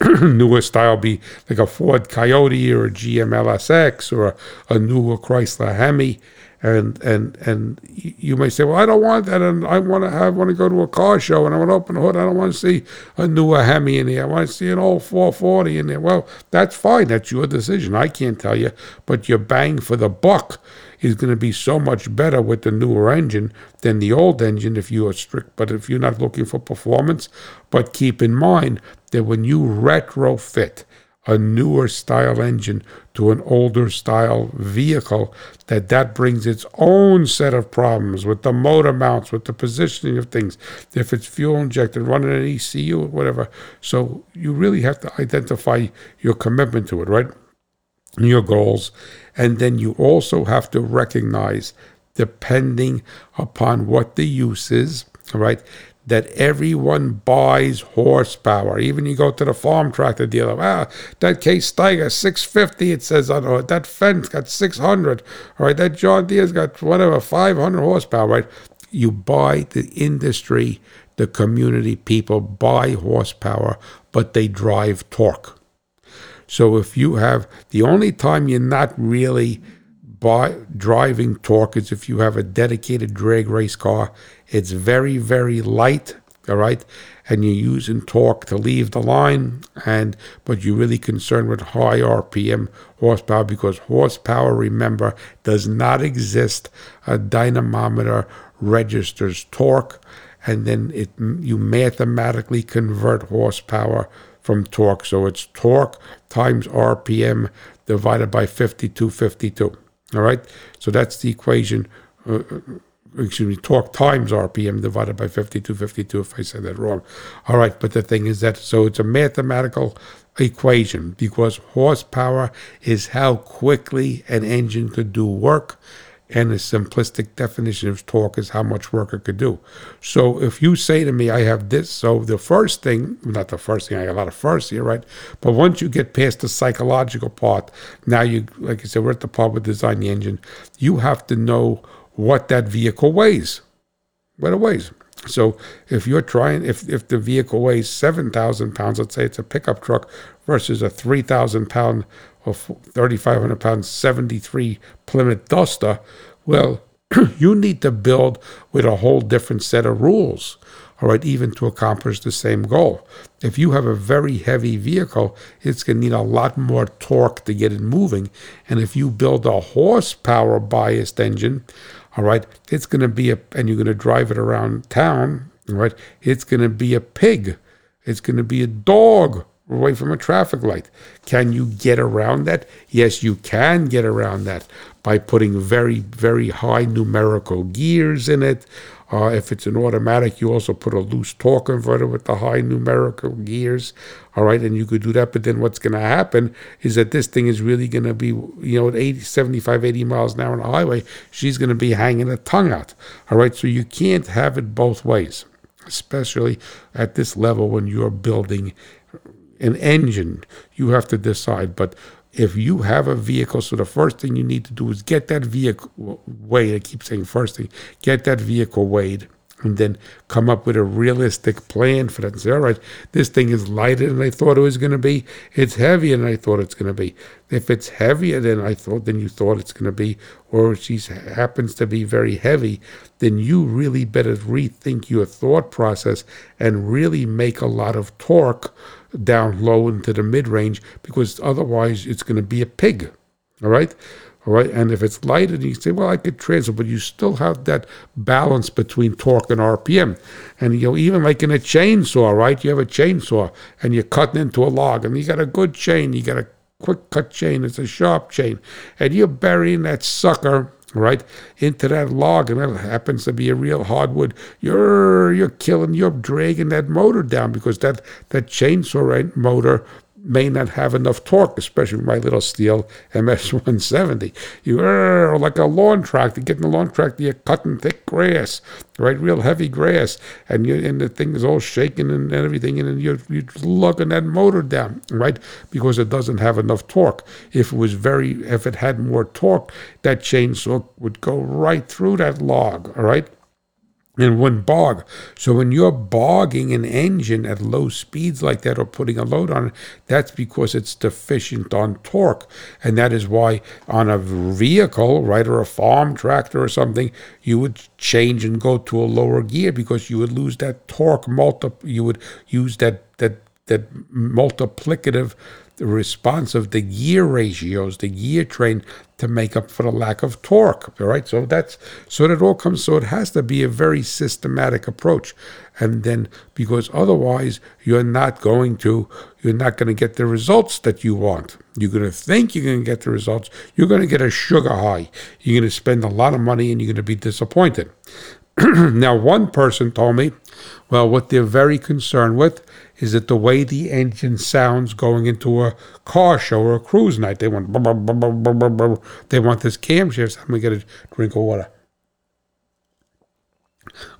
newer style be like a Ford Coyote or a GM LSX or a, a newer Chrysler Hemi. And and and you may say, well, I don't want that, and I want to have want to go to a car show, and I want to open the hood. I don't want to see a newer Hemi in there. I want to see an old 440 in there. Well, that's fine. That's your decision. I can't tell you, but your bang for the buck is going to be so much better with the newer engine than the old engine if you are strict. But if you're not looking for performance, but keep in mind that when you retrofit a newer style engine to an older style vehicle that that brings its own set of problems with the motor mounts with the positioning of things. If it's fuel injected running an ECU or whatever. So you really have to identify your commitment to it right? Your goals. And then you also have to recognize depending upon what the use is right that everyone buys horsepower. Even you go to the farm tractor dealer, ah, that Case Steiger 650, it says on it. That Fendt got 600. All right, that John Deere's got whatever, 500 horsepower, right? You buy the industry, the community people buy horsepower, but they drive torque. So if you have the only time you're not really by driving torque is if you have a dedicated drag race car. It's very, very light, all right, and you're using torque to leave the line, and but you're really concerned with high RPM horsepower because horsepower, remember, does not exist. A dynamometer registers torque, and then it you mathematically convert horsepower from torque. So it's torque times RPM divided by 5252. All right, so that's the equation. Uh, uh, excuse me, torque times RPM divided by 5252, if I said that wrong. All right, but the thing is that, so it's a mathematical equation because horsepower is how quickly an engine could do work. And the simplistic definition of torque is how much work it could do. So if you say to me, I have this, so the first thing, not the first thing, I got a lot of firsts here, right? But once you get past the psychological part, now you, like I said, we're at the part with design the engine, you have to know what that vehicle weighs, what it weighs. So if you're trying, if, if the vehicle weighs 7,000 pounds, let's say it's a pickup truck versus a 3,000 pound or 3,500 pound 73 Plymouth Duster, well, you need to build with a whole different set of rules, all right, even to accomplish the same goal. If you have a very heavy vehicle, it's going to need a lot more torque to get it moving. And if you build a horsepower biased engine, all right, it's going to be a, and you're going to drive it around town, all right, it's going to be a pig. It's going to be a dog away from a traffic light. Can you get around that? Yes, you can get around that by putting very, very high numerical gears in it. Uh, if it's an automatic, you also put a loose torque converter with the high numerical gears. All right, and you could do that. But then what's going to happen is that this thing is really going to be, you know, at 80, 75, 80 miles an hour on the highway, she's going to be hanging a tongue out. All right, so you can't have it both ways, especially at this level when you're building an engine. You have to decide. But if you have a vehicle, so the first thing you need to do is get that vehicle weighed. I keep saying first thing, get that vehicle weighed and then come up with a realistic plan for that and say, all right, this thing is lighter than I thought it was going to be. It's heavier than I thought it's going to be. If it's heavier than I thought, than you thought it's going to be, or she happens to be very heavy, then you really better rethink your thought process and really make a lot of torque down low into the mid range because otherwise it's going to be a pig. All right. All right. And if it's light and you say, well, I could transfer, but you still have that balance between torque and RPM. And, you know, even like in a chainsaw, right? You have a chainsaw and you're cutting into a log and you got a good chain, you got a quick cut chain, it's a sharp chain, and you're burying that sucker right into that log and it happens to be a real hardwood you're you're killing you're dragging that motor down because that that chainsaw motor may not have enough torque, especially with my little Stihl MS-170. You are like a lawn tractor, getting a lawn tractor, you're cutting thick grass, right, real heavy grass, and you and the thing is all shaking and, everything, and you're you're lugging that motor down, right, because it doesn't have enough torque. If it was very, if it had more torque, that chainsaw would go right through that log, all right and one bog. So when you're bogging an engine at low speeds like that or putting a load on it, that's because it's deficient on torque. And that is why on a vehicle, right, or a farm tractor or something, you would change and go to a lower gear because you would lose that torque multi you would use that that that multiplicative response of the gear ratios, the gear train to make up for the lack of torque. All right, so that's so that all comes. So it has to be a very systematic approach, and then because otherwise you're not going to you're not going to get the results that you want. You're going to think you're going to get the results. You're going to get a sugar high. You're going to spend a lot of money, and you're going to be disappointed. Now, one person told me, well, what they're very concerned with is that the way the engine sounds going into a car show or a cruise night? They want they want this camshaft. I'm gonna get a drink of water,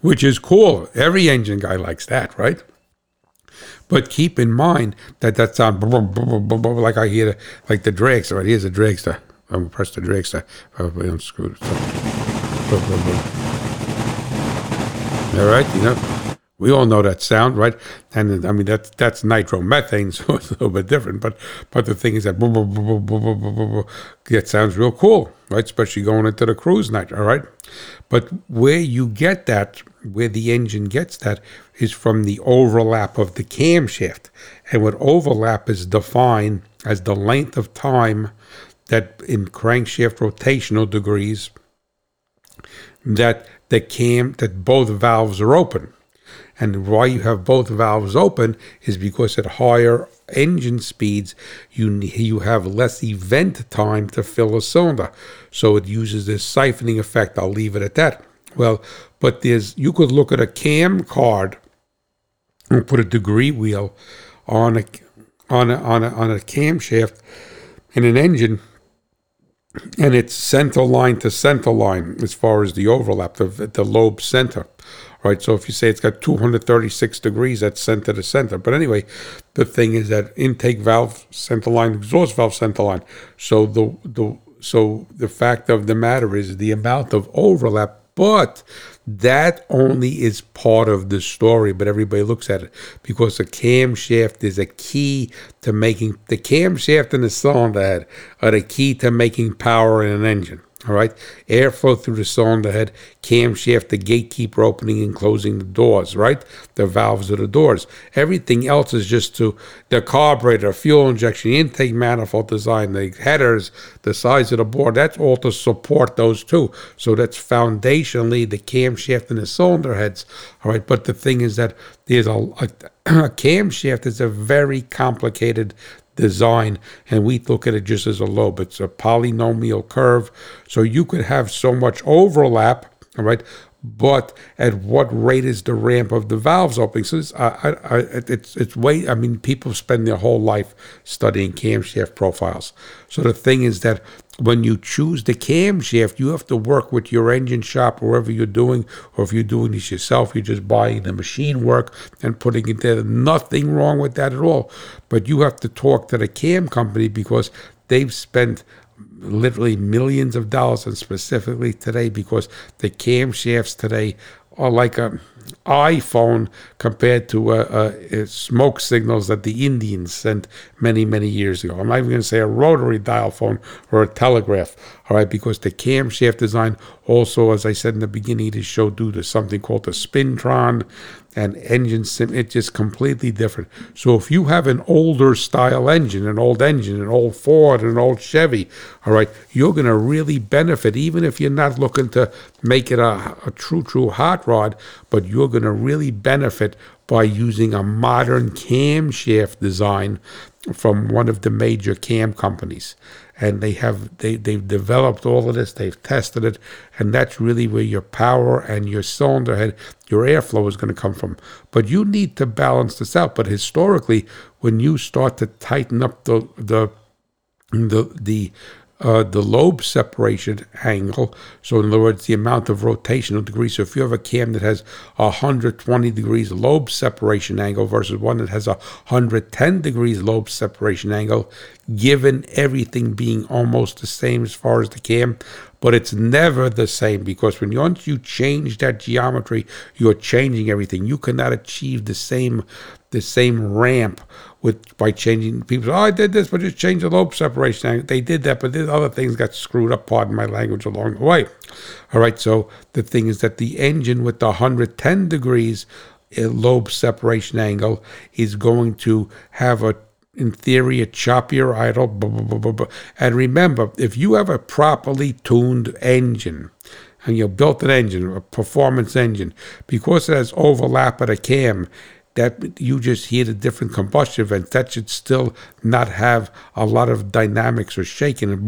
which is cool. Every engine guy likes that, right? But keep in mind that that sound like I hear like the dragster. Right? Here's a dragster. I'm press the dragster. Oh, unscrew it. All right, you know. We all know that sound, right? And I mean that's that's nitromethane, so it's a little bit different. But but the thing is that it sounds real cool, right? Especially going into the cruise night, all right. But where you get that, where the engine gets that, is from the overlap of the camshaft, and what overlap is defined as the length of time that in crankshaft rotational degrees that the cam that both valves are open and why you have both valves open is because at higher engine speeds, you you have less event time to fill a cylinder. So it uses this siphoning effect. I'll leave it at that. Well, but there's you could look at a cam card and put a degree wheel on a on a on a, on a camshaft in an engine and it's center line to center line as far as the overlap, the, the lobe center. Right, so if you say it's got 236 degrees, that's center to center. But anyway, the thing is that intake valve center line, exhaust valve center line. So the the so the fact of the matter is the amount of overlap, but that only is part of the story, but everybody looks at it because the camshaft is a key to making the camshaft and the cylinder head are the key to making power in an engine. All right, airflow through the cylinder head, camshaft, the gatekeeper opening and closing the doors. Right, the valves of the doors. Everything else is just to the carburetor, fuel injection, intake manifold design, the headers, the size of the bore. That's all to support those two. So that's foundationally the camshaft and the cylinder heads. All right, but the thing is that there's a, a, a camshaft is a very complicated design, and we look at it just as a lobe. It's a polynomial curve, so you could have so much overlap, all right. But at what rate is the ramp of the valves opening? So it's, I, I, it's it's way. I mean, people spend their whole life studying camshaft profiles. So the thing is that when you choose the camshaft, you have to work with your engine shop, wherever you're doing, or if you're doing this yourself, you're just buying the machine work and putting it there. Nothing wrong with that at all. But you have to talk to the cam company because they've spent literally millions of dollars, and specifically today, because the camshafts today are like a iPhone compared to uh, uh, smoke signals that the Indians sent many, many years ago. I'm not even going to say a rotary dial phone or a telegraph, all right, because the camshaft design also, as I said in the beginning, is show due to something called the spintron and engine sim. It's just completely different. So if you have an older style engine, an old engine, an old Ford, an old Chevy, all right, you're going to really benefit, even if you're not looking to make it a, a true, true hot rod, but you're going to really benefit by using a modern camshaft design from one of the major cam companies and they have they, they've developed all of this they've tested it and that's really where your power and your cylinder head your airflow is going to come from but you need to balance this out but historically when you start to tighten up the the the the uh, the lobe separation angle. So, in other words, the amount of rotational degrees. So, if you have a cam that has 120 degrees lobe separation angle versus one that has 110 degrees lobe separation angle, given everything being almost the same as far as the cam, but it's never the same because when once you change that geometry, you're changing everything. You cannot achieve the same the same ramp with by changing people. Oh, I did this, but just change the lobe separation. They did that, but then other things got screwed up. Pardon my language along the way. All right. So the thing is that the engine with the 110 degrees uh, lobe separation angle is going to have a in theory, a choppier idle. Blah, blah, blah, and remember, if you have a properly tuned engine, and you built an engine, a performance engine, because it has overlap at a cam, that you just hear the different combustion events. That should still not have a lot of dynamics or shaking. It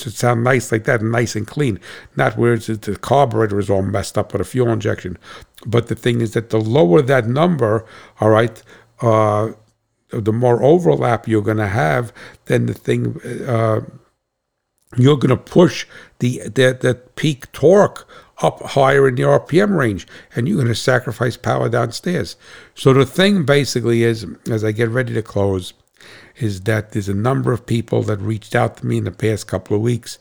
should sound nice like that, nice and clean. Not where the carburetor is all messed up with a fuel injection. But the thing is that the lower that number, all right, uh, the more overlap you're going to have, then the thing. Uh, you're going to push the that, peak torque up higher in the RPM range, and you're going to sacrifice power downstairs. So the thing basically is, as I get ready to close, is that there's a number of people that reached out to me in the past couple of weeks.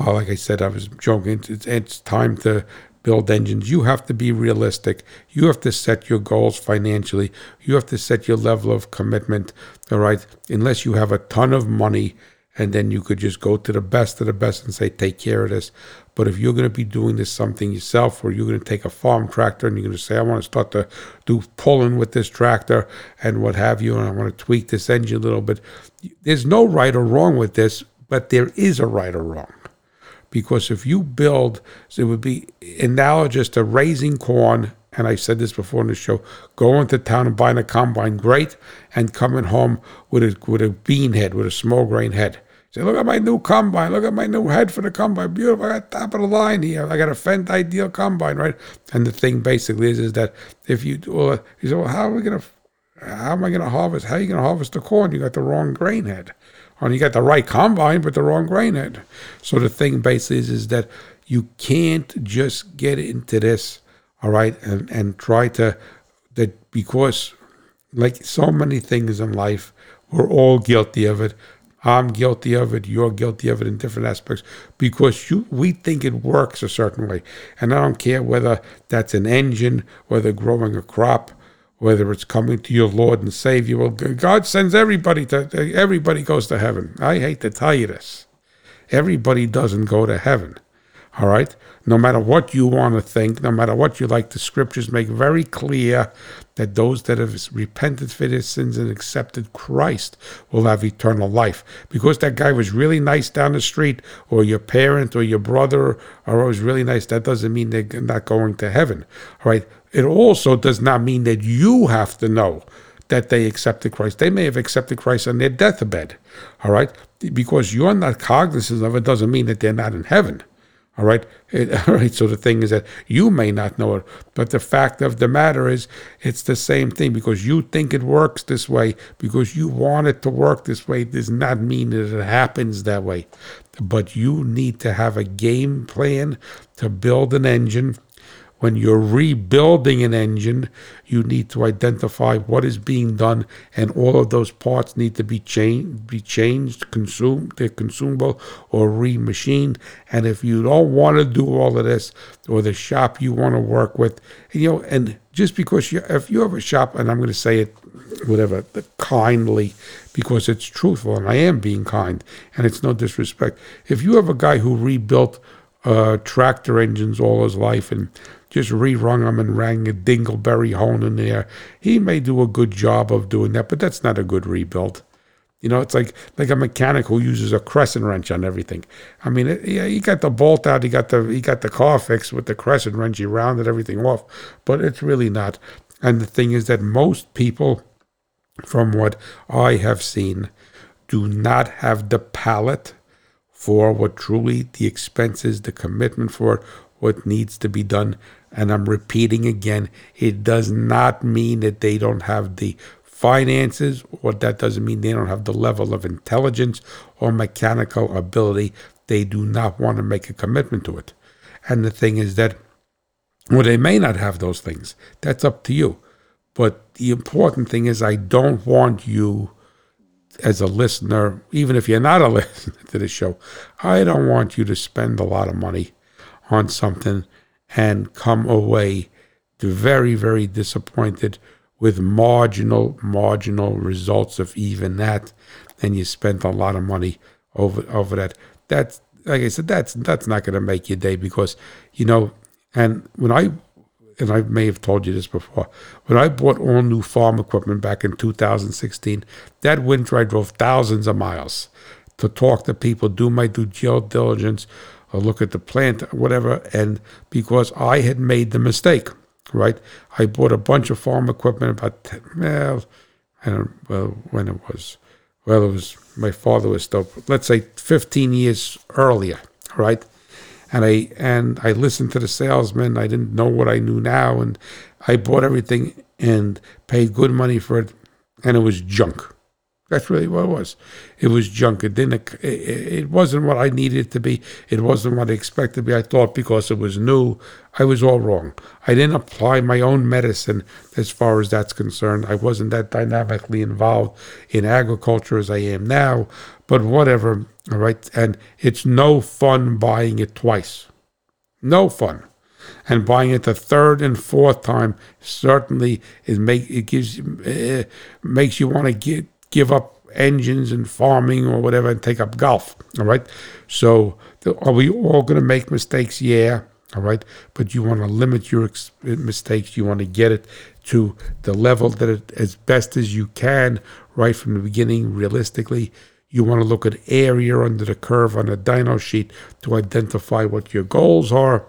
Uh, like I said, I was joking. It's, it's time to build engines. You have to be realistic. You have to set your goals financially. You have to set your level of commitment. All right. Unless you have a ton of money and then you could just go to the best of the best and say, take care of this. But if you're going to be doing this something yourself, or you're going to take a farm tractor and you're going to say, I want to start to do pulling with this tractor and what have you, and I want to tweak this engine a little bit, there's no right or wrong with this, but there is a right or wrong. Because if you build, it would be analogous to raising corn and I said this before in the show, going to town and buying a combine, great, and coming home with a with a bean head, with a small grain head. Say, look at my new combine, look at my new head for the combine, beautiful. I got top of the line here. I got a Fendt Ideal combine, right? And the thing basically is, is that if you, well, you say, well, how are we gonna, how am I gonna harvest? How are you gonna harvest the corn? You got the wrong grain head. And you got the right combine but the wrong grain head. So the thing basically is, is that you can't just get into this, all right, and, and try to that because like so many things in life, we're all guilty of it. I'm guilty of it. You're guilty of it in different aspects because you we think it works a certain way, and I don't care whether that's an engine, whether growing a crop, whether it's coming to your Lord and Savior. Well, God sends everybody to everybody goes to heaven. I hate to tell you this, everybody doesn't go to heaven. All right. No matter what you want to think, no matter what you like, the scriptures make very clear that those that have repented for their sins and accepted Christ will have eternal life. Because that guy was really nice down the street, or your parent or your brother or was really nice, that doesn't mean they're not going to heaven. All right. It also does not mean that you have to know that they accepted Christ. They may have accepted Christ on their deathbed. All right. Because you're not cognizant of it doesn't mean that they're not in heaven. All right. It, all right. So the thing is that you may not know it, but the fact of the matter is it's the same thing because you think it works this way, because you want it to work this way, does not mean that it happens that way. But you need to have a game plan to build an engine when you're rebuilding an engine, you need to identify what is being done, and all of those parts need to be changed, be changed, consumed, they're consumable or remachined. And if you don't want to do all of this, or the shop you want to work with, you know, and just because you, if you have a shop, and I'm going to say it, whatever, kindly, because it's truthful, and I am being kind, and it's no disrespect. If you have a guy who rebuilt uh, tractor engines all his life and just rerung them and rang a dingleberry hone in there. He may do a good job of doing that, but that's not a good rebuild. You know, it's like like a mechanic who uses a crescent wrench on everything. I mean, it, yeah, he got the bolt out, he got the he got the car fixed with the crescent wrench. He rounded everything off, but it's really not. And the thing is that most people, from what I have seen, do not have the palate for what truly the expenses, the commitment for what needs to be done and I'm repeating again, it does not mean that they don't have the finances, or that doesn't mean they don't have the level of intelligence or mechanical ability. They do not want to make a commitment to it. And the thing is that, well, they may not have those things. That's up to you. But the important thing is, I don't want you as a listener, even if you're not a listener to the show, I don't want you to spend a lot of money on something and come away very, very disappointed with marginal, marginal results of even that. And you spent a lot of money over over that. That's like I said, that's that's not to make your day because you know. And when I and I may have told you this before, when I bought all new farm equipment back in 2016, that winter I drove thousands of miles to talk to people, do my due diligence, or look at the plant, whatever. And because I had made the mistake, right? I bought a bunch of farm equipment about, 10, well, I don't well, when it was. Well, it was, my father was still, let's say 15 years earlier, right? And I, and I listened to the salesman. I didn't know what I knew now. And I bought everything and paid good money for it. And it was junk. That's really what it was. It was junk. It didn't. It, it wasn't what I needed it to be. It wasn't what I expected to be. I thought because it was new, I was all wrong. I didn't apply my own medicine as far as that's concerned. I wasn't that dynamically involved in agriculture as I am now. But whatever. All right. And it's no fun buying it twice. No fun and buying it the third and fourth time certainly it make it gives uh, makes you want to get give up engines and farming or whatever and take up golf. All right. So are we all going to make mistakes? Yeah. All right. But you want to limit your ex- mistakes. You want to get it to the level that it, as best as you can right from the beginning, realistically. You want to look at area under the curve on a dyno sheet to identify what your goals are.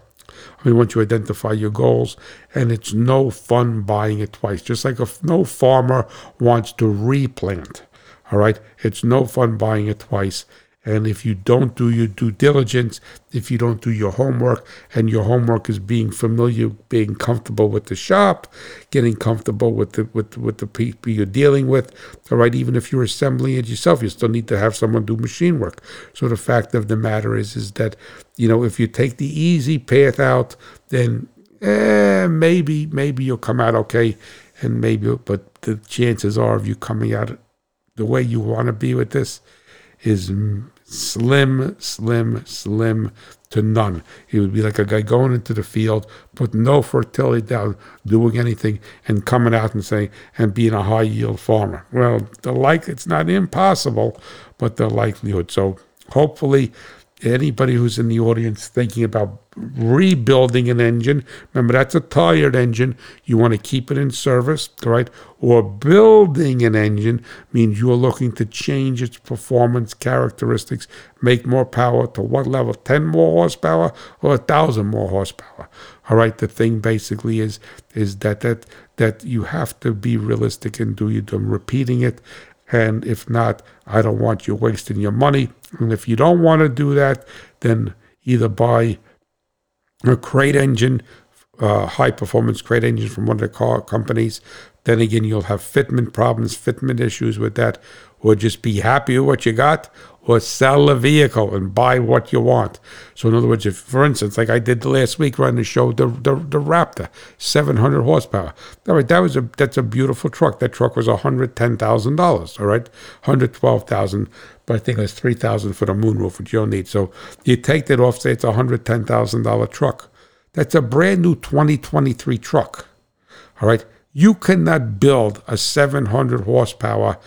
I mean, once you identify your goals, and it's no fun buying it twice. Just like if no farmer wants to replant, all right, it's no fun buying it twice. And if you don't do your due diligence, if you don't do your homework, and your homework is being familiar, being comfortable with the shop, getting comfortable with the with with the people you're dealing with, all right, even if you're assembling it yourself, you still need to have someone do machine work. So the fact of the matter is, is that you know if you take the easy path out, then eh, maybe maybe you'll come out okay, and maybe, but the chances are of you coming out the way you want to be with this is slim, slim, slim to none. He would be like a guy going into the field, put no fertility down, doing anything, and coming out and saying, and being a high yield farmer. Well, the like, it's not impossible, but the likelihood. So hopefully, anybody who's in the audience thinking about rebuilding an engine, remember that's a tired engine. You want to keep it in service, right? Or building an engine means you're looking to change its performance characteristics, make more power to what level? 10 more horsepower or 1,000 more horsepower? All right, the thing basically is is that that that you have to be realistic and do you I'm repeating it and if not, I don't want you wasting your money. And if you don't want to do that, then either buy a crate engine, uh, high performance crate engine from one of the car companies. Then again, you'll have fitment problems, fitment issues with that, or just be happy with what you got, or sell the vehicle and buy what you want. So, in other words, if, for instance, like I did the last week running the show, the, the, the Raptor, 700 horsepower. All right, that was a that's a beautiful truck. That truck was $110,000, all right, 112000 but I think it was 3000 for the moonroof, which you don't need. So you take that off, say it's a $110,000 truck. That's a brand new 2023 truck, all right? You cannot build a 700 horsepower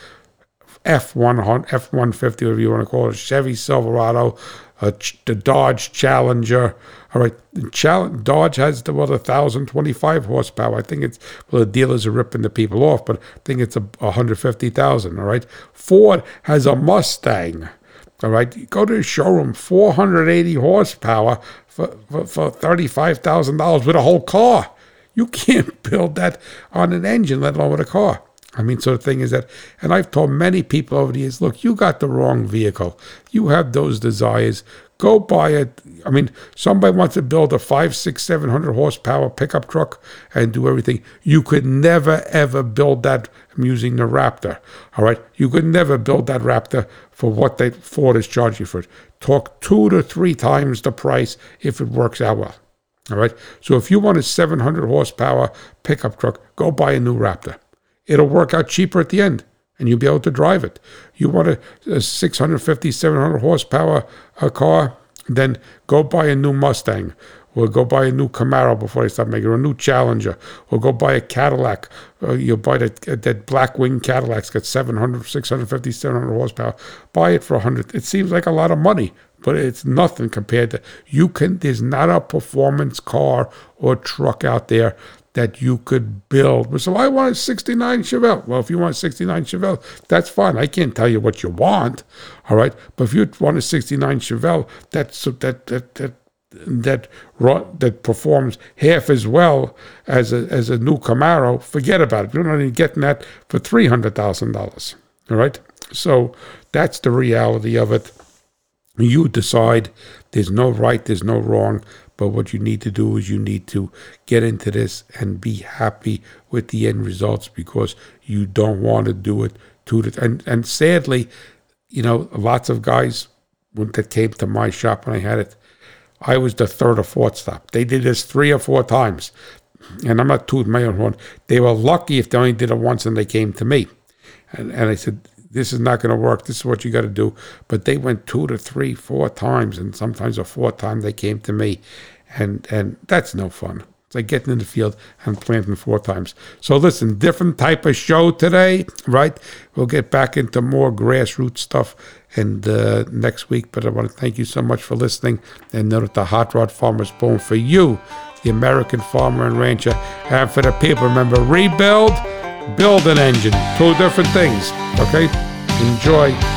F100, F150, whatever you want to call it, Chevy Silverado, uh, the Dodge Challenger. All right, the Dodge has about 1,025 horsepower. I think it's, well, the dealers are ripping the people off, but I think it's a 150,000. All right, Ford has a Mustang. All right, you go to the showroom, 480 horsepower for, for, for $35,000 with a whole car. You can't build that on an engine, let alone with a car. I mean, so the thing is that, and I've told many people over the years, look, you got the wrong vehicle. You have those desires. Go buy it. I mean, somebody wants to build a five, six, seven hundred horsepower pickup truck and do everything. You could never ever build that I'm using the Raptor. All right, you could never build that Raptor for what they Ford is charging for it. Talk two to three times the price if it works out well. All right. So if you want a 700 horsepower pickup truck, go buy a new Raptor it'll work out cheaper at the end and you'll be able to drive it. You want a, a 650, 700 horsepower a car, then go buy a new Mustang or go buy a new Camaro before they start making, or a new Challenger, or go buy a Cadillac. Uh, you'll buy that, that Blackwing Cadillac's got 700, 650, 700 horsepower. Buy it for 100. It seems like a lot of money, but it's nothing compared to you can. There's not a performance car or truck out there that you could build. So I want a 69 Chevelle. Well, if you want a 69 Chevelle, that's fine. I can't tell you what you want, all right? But if you want a 69 Chevelle, that's that that that that that performs half as well as a, as a new Camaro, forget about it. You're not even getting that for three hundred thousand dollars. All right, so that's the reality of it. You decide. There's no right. There's no wrong. But what you need to do is you need to get into this and be happy with the end results because you don't want to do it to the and and sadly, you know, lots of guys went that came to my shop when I had it, I was the third or fourth stop. They did this three or four times. And I'm not tooting my own horn. They were lucky if they only did it once and they came to me. And, and I said, this is not going to work. This is what you got to do. But they went two to three, four times, and sometimes a fourth time they came to me, and and that's no fun. It's like getting in the field and planting four times. So listen, different type of show today, right? We'll get back into more grassroots stuff and uh, next week. But I want to thank you so much for listening, and know that the Hot Rod Farmer's born for you, the American farmer and rancher, and for the people. Remember, rebuild build an engine. Two different things. Okay? Enjoy.